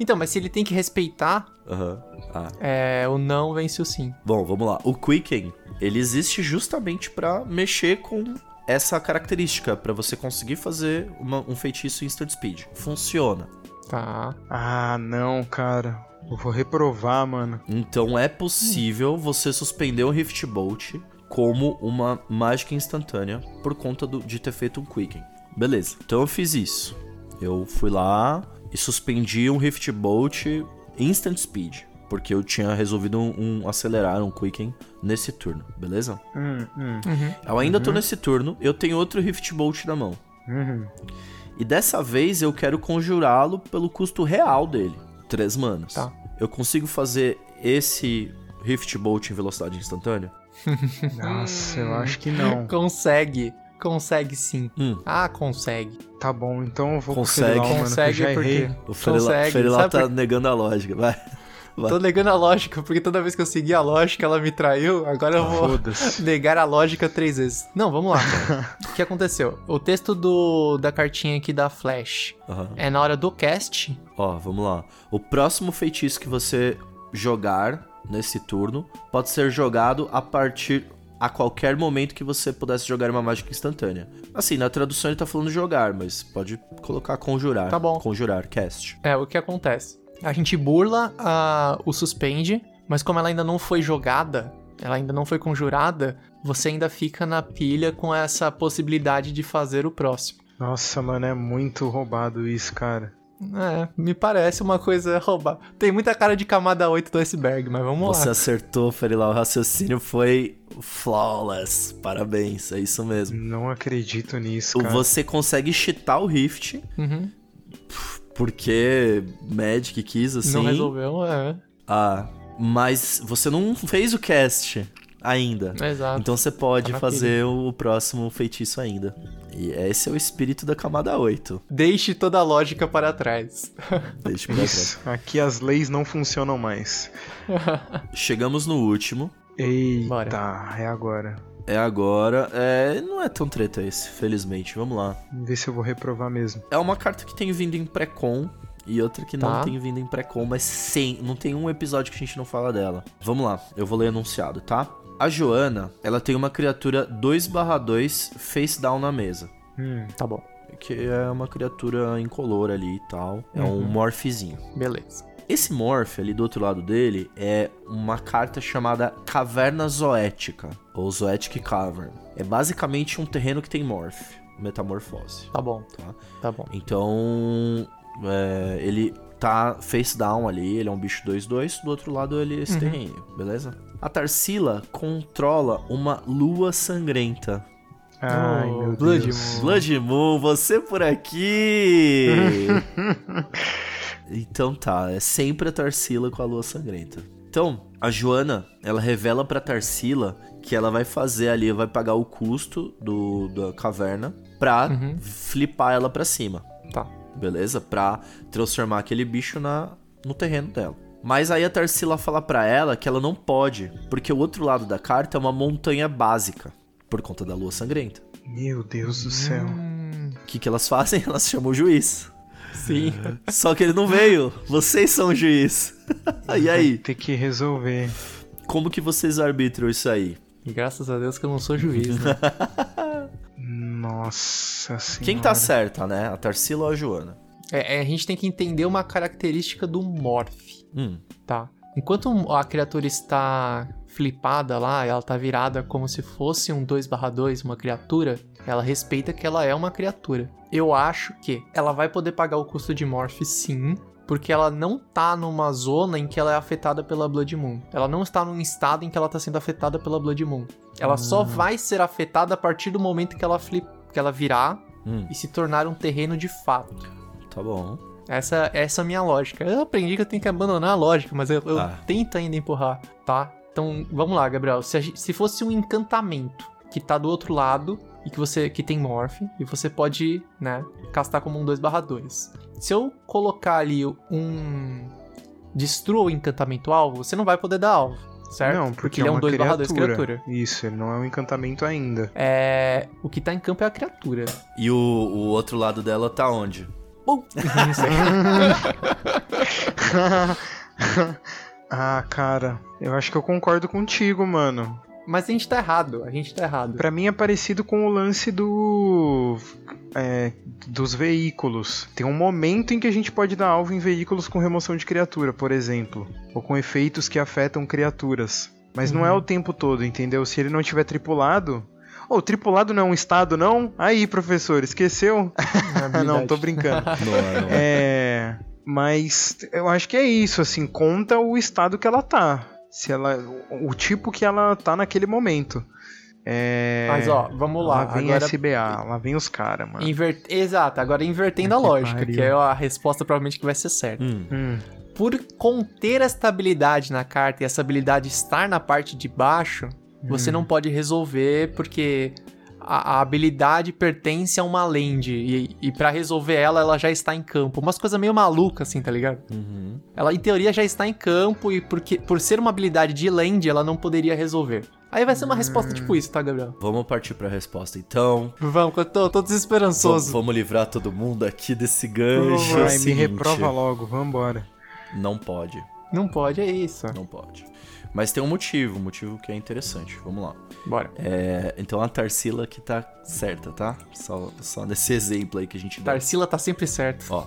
então, mas se ele tem que respeitar, aham. Ah. é, o não vence o sim. Bom, vamos lá. O Quicken, ele existe justamente pra mexer com essa característica, pra você conseguir fazer uma- um feitiço instant speed. Funciona. Tá. Ah, não, cara. Eu vou reprovar, mano. Então é possível você suspender o Rift Bolt como uma mágica instantânea por conta do- de ter feito um Quicken. Beleza, então eu fiz isso. Eu fui lá e suspendi um Rift Bolt Instant Speed. Porque eu tinha resolvido um, um acelerar, um Quicken nesse turno, beleza? Hum, hum, Eu ainda tô nesse turno, eu tenho outro Rift Bolt na mão. uhum. E dessa vez eu quero conjurá-lo pelo custo real dele. Três manas. Tá. Eu consigo fazer esse Rift Bolt em velocidade instantânea? <laughs> Nossa, eu acho que não. Consegue. Consegue sim. Hum. Ah, consegue. Tá bom, então eu vou Consegue. mano, consegue porque. O consegue. Sabe tá por- negando a lógica. Vai. Tô negando a lógica, porque toda vez que eu segui a lógica, ela me traiu. Agora eu vou <laughs> negar a lógica três vezes. Não, vamos lá. <laughs> o que aconteceu? O texto do, da cartinha aqui da Flash Aham. é na hora do cast. Ó, vamos lá. O próximo feitiço que você jogar nesse turno pode ser jogado a partir a qualquer momento que você pudesse jogar uma mágica instantânea. Assim, na tradução ele tá falando jogar, mas pode colocar conjurar. Tá bom. Conjurar, cast. É, o que acontece? A gente burla a, o suspende, mas como ela ainda não foi jogada, ela ainda não foi conjurada, você ainda fica na pilha com essa possibilidade de fazer o próximo. Nossa, mano, é muito roubado isso, cara. É, me parece uma coisa roubar. Tem muita cara de camada 8 do iceberg, mas vamos Você lá. acertou, Ferilau. O raciocínio foi flawless. Parabéns, é isso mesmo. Não acredito nisso, cara. Você consegue cheatar o Rift, Uhum. Porque Magic quis assim. Não resolveu, é. Ah, mas você não fez o cast ainda. Exato. Então você pode Tá fazer o próximo feitiço ainda. E esse é o espírito da camada 8. Deixe toda a lógica para trás. Deixa eu ver Isso. Aqui as leis não funcionam mais. <laughs> Chegamos no último. Eita, Bora. é agora. É agora. É, não é tão treta esse, felizmente. Vamos lá. Vamos ver se eu vou reprovar mesmo. É uma carta que tem vindo em pré-com e outra que não Tá. tem vindo em pré-com, mas sem, não tem um episódio que a gente não fala dela. Vamos lá, eu vou ler enunciado, tá? A Joana, ela tem uma criatura 2/2 face down na mesa. Hum, Tá bom. Que é uma criatura incolor ali e tal. É um morphzinho. Beleza. Esse morph ali do outro lado dele é uma carta chamada Caverna Zoética, ou Zoetic Cavern. É basicamente um terreno que tem morph, metamorfose, Tá bom. tá? Tá bom. Então, é, ele tá face down ali, ele é um bicho 2-2, do outro lado ele é esse terreno, beleza? A Tarsila controla uma lua sangrenta. Ai, Oh, meu Blood Deus. Moon. Blood Moon, você por aqui! <laughs> então tá, é sempre a Tarsila com a lua sangrenta. Então, a Joana, ela revela pra Tarsila que ela vai fazer ali, vai pagar o custo do, da caverna pra Uhum. flipar ela pra cima Tá. beleza? Pra transformar aquele bicho na, no terreno dela. Mas aí a Tarsila fala pra ela que ela não pode, porque o outro lado da carta é uma montanha básica, por conta da lua sangrenta. Meu Deus do céu. Hum, O que, que elas fazem? <laughs> Elas chamam o juiz. Sim. Só que ele não veio. Vocês são o juiz. <laughs> e aí? Tem que resolver. Como que vocês arbitram isso aí? E graças a Deus que eu não sou juiz, né? <laughs> Nossa senhora. Quem tá certa, né? A Tarsila ou a Joana? É, é, a gente tem que entender uma característica do Morph, Hum, tá? Enquanto a criatura está flipada lá, ela tá virada como se fosse um 2/2, uma criatura, ela respeita que ela é uma criatura. Eu acho que ela vai poder pagar o custo de Morph sim, porque ela não tá numa zona em que ela é afetada pela Blood Moon. Ela não está num estado em que ela tá sendo afetada pela Blood Moon. Ela só vai ser afetada a partir do momento que ela flip, que ela virar hum, e se tornar um terreno de fato. tá bom. Essa, essa é a minha lógica. Eu aprendi que eu tenho que abandonar a lógica, mas eu, eu Ah. tento ainda empurrar, tá? Então, vamos lá, Gabriel. Se, a se fosse um encantamento que tá do outro lado e que você que tem morph e você pode, né, castar como um 2/2. Se eu colocar ali um destrua o encantamento alvo, você não vai poder dar alvo, certo? Não, porque, ele é é um uma 2/2 criatura. criatura. Isso, ele não é um encantamento ainda. É, o que tá em campo é a criatura. E o, o outro lado dela tá onde? Bom, <laughs> <laughs> ah, cara, eu acho que eu concordo contigo, mano. Mas a gente tá errado, a gente tá errado. Pra mim é parecido com o lance do. é, dos veículos. Tem um momento em que a gente pode dar alvo em veículos com remoção de criatura, por exemplo. Ou com efeitos que afetam criaturas. Mas não é o tempo todo, entendeu? Se ele não tiver tripulado. Ô, tripulado não é um estado, não? Aí, professor, esqueceu? <laughs> <laughs> não, tô brincando. <laughs> Não é, não é. É. Mas eu acho que é isso, assim, conta o estado que ela tá. Se ela. O o tipo que ela tá naquele momento. É. Mas ó, vamos lá. Lá vem Agora, SBA, lá vem os caras, mano. inver... Exato, agora invertendo a Que lógica, pariu. que é a resposta provavelmente que vai ser certa. Hum, Hum, Por conter esta habilidade na carta e essa habilidade estar na parte de baixo, você Hum. não pode resolver porque a, a habilidade pertence a uma land e, e para resolver ela, ela já está em campo. Umas coisas meio malucas assim, tá ligado? uhum. Ela, em teoria, já está em campo e porque, por ser uma habilidade de land, ela não poderia resolver. Aí vai ser uma resposta tipo isso, tá, Gabriel? Vamos partir pra resposta então. Vamos, eu tô, tô Vamos, desesperançoso. vamos livrar todo mundo aqui desse gancho. É Vai, me seguinte, reprova logo, vambora. Não pode, Não pode, é isso. não pode. Mas tem um motivo, um motivo que é interessante. Vamos lá. Bora. É, então a Tarsila que tá certa, tá? Só, só nesse <laughs> exemplo aí que a gente deu. Tarsila tá sempre certo. Ó,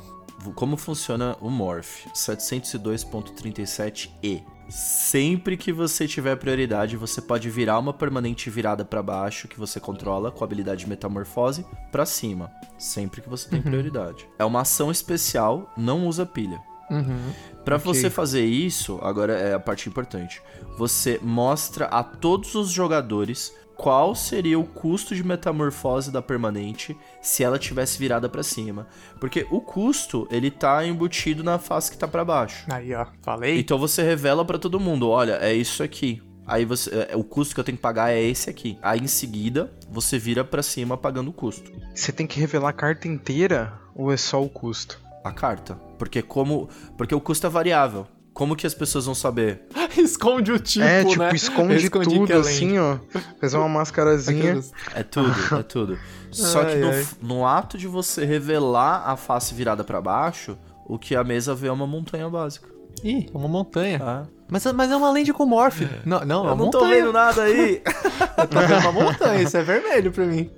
como funciona o Morph? 702.37e. Sempre que você tiver prioridade, você pode virar uma permanente virada pra baixo que você controla com a habilidade metamorfose pra cima, sempre que você tem prioridade. É uma ação especial, não usa pilha. Uhum. Pra Ok. você fazer isso, agora é a parte importante. Você mostra a todos os jogadores qual seria o custo de metamorfose da permanente se ela tivesse virada pra cima, porque o custo ele tá embutido na face que tá pra baixo. Aí, ó, falei. Então você revela pra todo mundo, olha, é isso aqui. Aí você, é, o custo que eu tenho que pagar é esse aqui. Aí em seguida, você vira pra cima pagando o custo. Você tem que revelar a carta inteira ou é só o custo? A carta, porque como, porque o custo é variável. Como que as pessoas vão saber? <laughs> Esconde o tipo, é, tipo, né? Eu esconde escondi tudo é assim, ó. Fazer uma mascarazinha. É tudo, é <laughs> tudo. Só Ai, que no, ai. no ato de você revelar a face virada pra baixo, o que a mesa vê é uma montanha básica. Ih, é uma montanha. Tá? Mas, mas é uma land com morph. Não, não, é Eu uma não tô montanha. vendo nada aí. <laughs> Tá vendo uma montanha, isso é vermelho pra mim.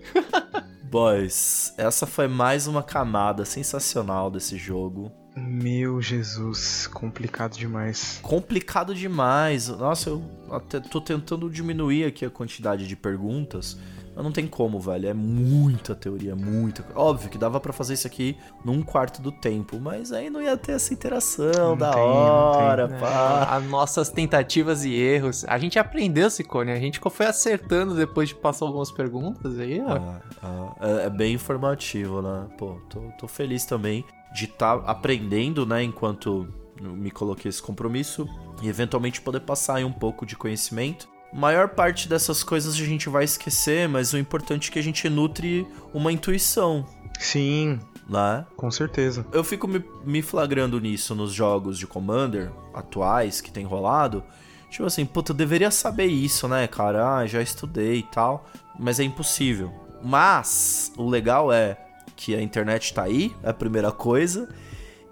Boys, essa foi mais uma camada sensacional desse jogo. Meu Jesus, complicado demais. Complicado demais. Nossa, eu até tô tentando diminuir aqui a quantidade de perguntas. Mas não tem como, velho. É muita teoria, muita. Óbvio que dava pra fazer isso aqui num quarto do tempo, mas aí não ia ter essa interação Não da tem, hora, tem. pá. As nossas tentativas e erros. A gente aprendeu, Cicone. A gente foi acertando depois de passar algumas perguntas aí, ó. Ah, ah, é, é bem informativo, né? Pô, tô, tô feliz também de estar aprendendo, né? Enquanto me coloquei esse compromisso e eventualmente poder passar aí um pouco de conhecimento. Maior parte dessas coisas a gente vai esquecer, mas o importante é que a gente nutre uma intuição, Sim, né? com certeza. Eu fico me, me flagrando nisso nos jogos de Commander atuais que tem rolado. Tipo assim, puta, eu deveria saber isso, né, cara? Ah, já estudei e tal. Mas é impossível. Mas o legal é que a internet tá aí, é a primeira coisa.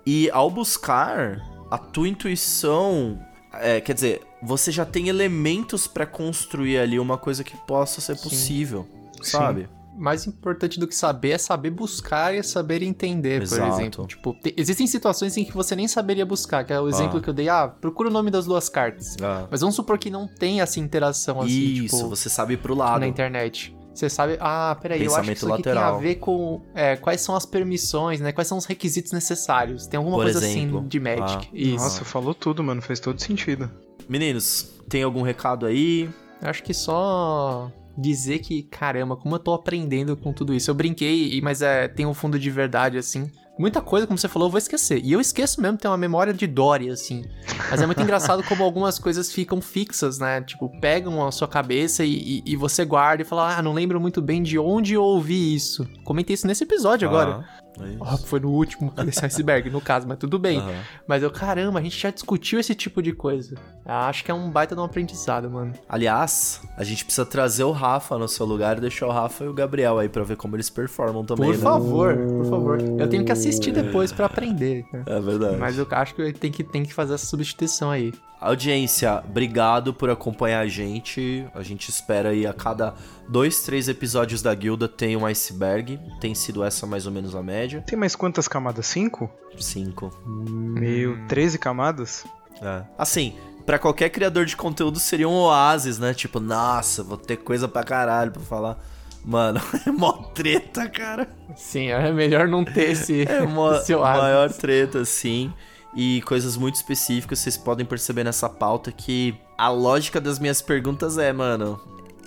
E ao buscar, a tua intuição. É, quer dizer, você já tem elementos pra construir ali uma coisa que possa ser possível, sabe? Mais importante do que saber é saber buscar e saber entender, Exato. por exemplo. Tipo, te- existem situações em que você nem saberia buscar, que é o exemplo Ah. que eu dei. Ah, procura o nome das duas cartas. Ah, Mas vamos supor que não tem essa interação assim, isso, tipo, você sabe pro lado. na internet. Você sabe, ah, peraí, eu acho que isso aqui tem lateral. a ver com é, quais são as permissões, né? Quais são os requisitos necessários. Tem alguma Por coisa exemplo. assim de Magic. Ah. Isso. Nossa, falou tudo, mano. Fez todo sentido. Meninos, tem algum recado aí? Eu Acho que só dizer que, caramba, como eu tô aprendendo com tudo isso. Eu brinquei, mas é, tem um fundo de verdade, assim. Muita coisa, como você falou, eu vou esquecer. E eu esqueço mesmo, tem uma memória de Dory, assim. Mas é muito <laughs> engraçado como algumas coisas ficam fixas, né? Tipo, pegam a sua cabeça e, e- e você guarda e fala, ah, não lembro muito bem de onde eu ouvi isso. Comentei isso nesse episódio agora. É. Ó, foi no último, <laughs> esse iceberg, no caso, mas tudo bem. Aham. Mas eu, caramba, a gente já discutiu esse tipo de coisa. Acho que é um baita de um aprendizado, mano. Aliás, a gente precisa trazer o Rafa no seu lugar e deixar o Rafa e o Gabriel aí pra ver como eles performam também, Por né? favor, por favor. Eu tenho que assistir depois pra aprender. né? É verdade. Mas eu acho que tem que, tem que fazer essa substituição aí. Audiência, obrigado por acompanhar a gente. A gente espera aí a cada dois, três episódios da guilda tem um iceberg. Tem sido essa mais ou menos a média. Tem mais quantas camadas? Cinco? Cinco. Meu, 13 camadas? É. Assim, pra qualquer criador de conteúdo seria um oásis, né? Tipo, nossa, vou ter coisa pra caralho pra falar. Mano, <laughs> é mó treta, cara. Sim, é melhor não ter esse, É uma <laughs> esse oásis. maior treta, sim. E coisas muito específicas, vocês podem perceber nessa pauta que a lógica das minhas perguntas é, mano,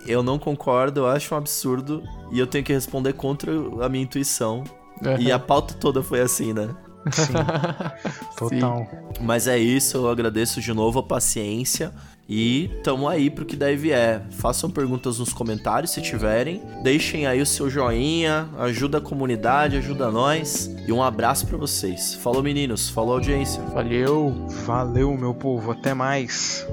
eu não concordo, eu acho um absurdo e eu tenho que responder contra a minha intuição. E a pauta toda foi assim, né? Sim, <laughs> total. Mas é isso, eu agradeço de novo a paciência e tamo aí pro que deve é. Façam perguntas nos comentários se tiverem, deixem aí o seu joinha, ajuda a comunidade, ajuda nós e um abraço pra vocês. Falou meninos, falou audiência. Valeu. Valeu, meu povo. Até mais.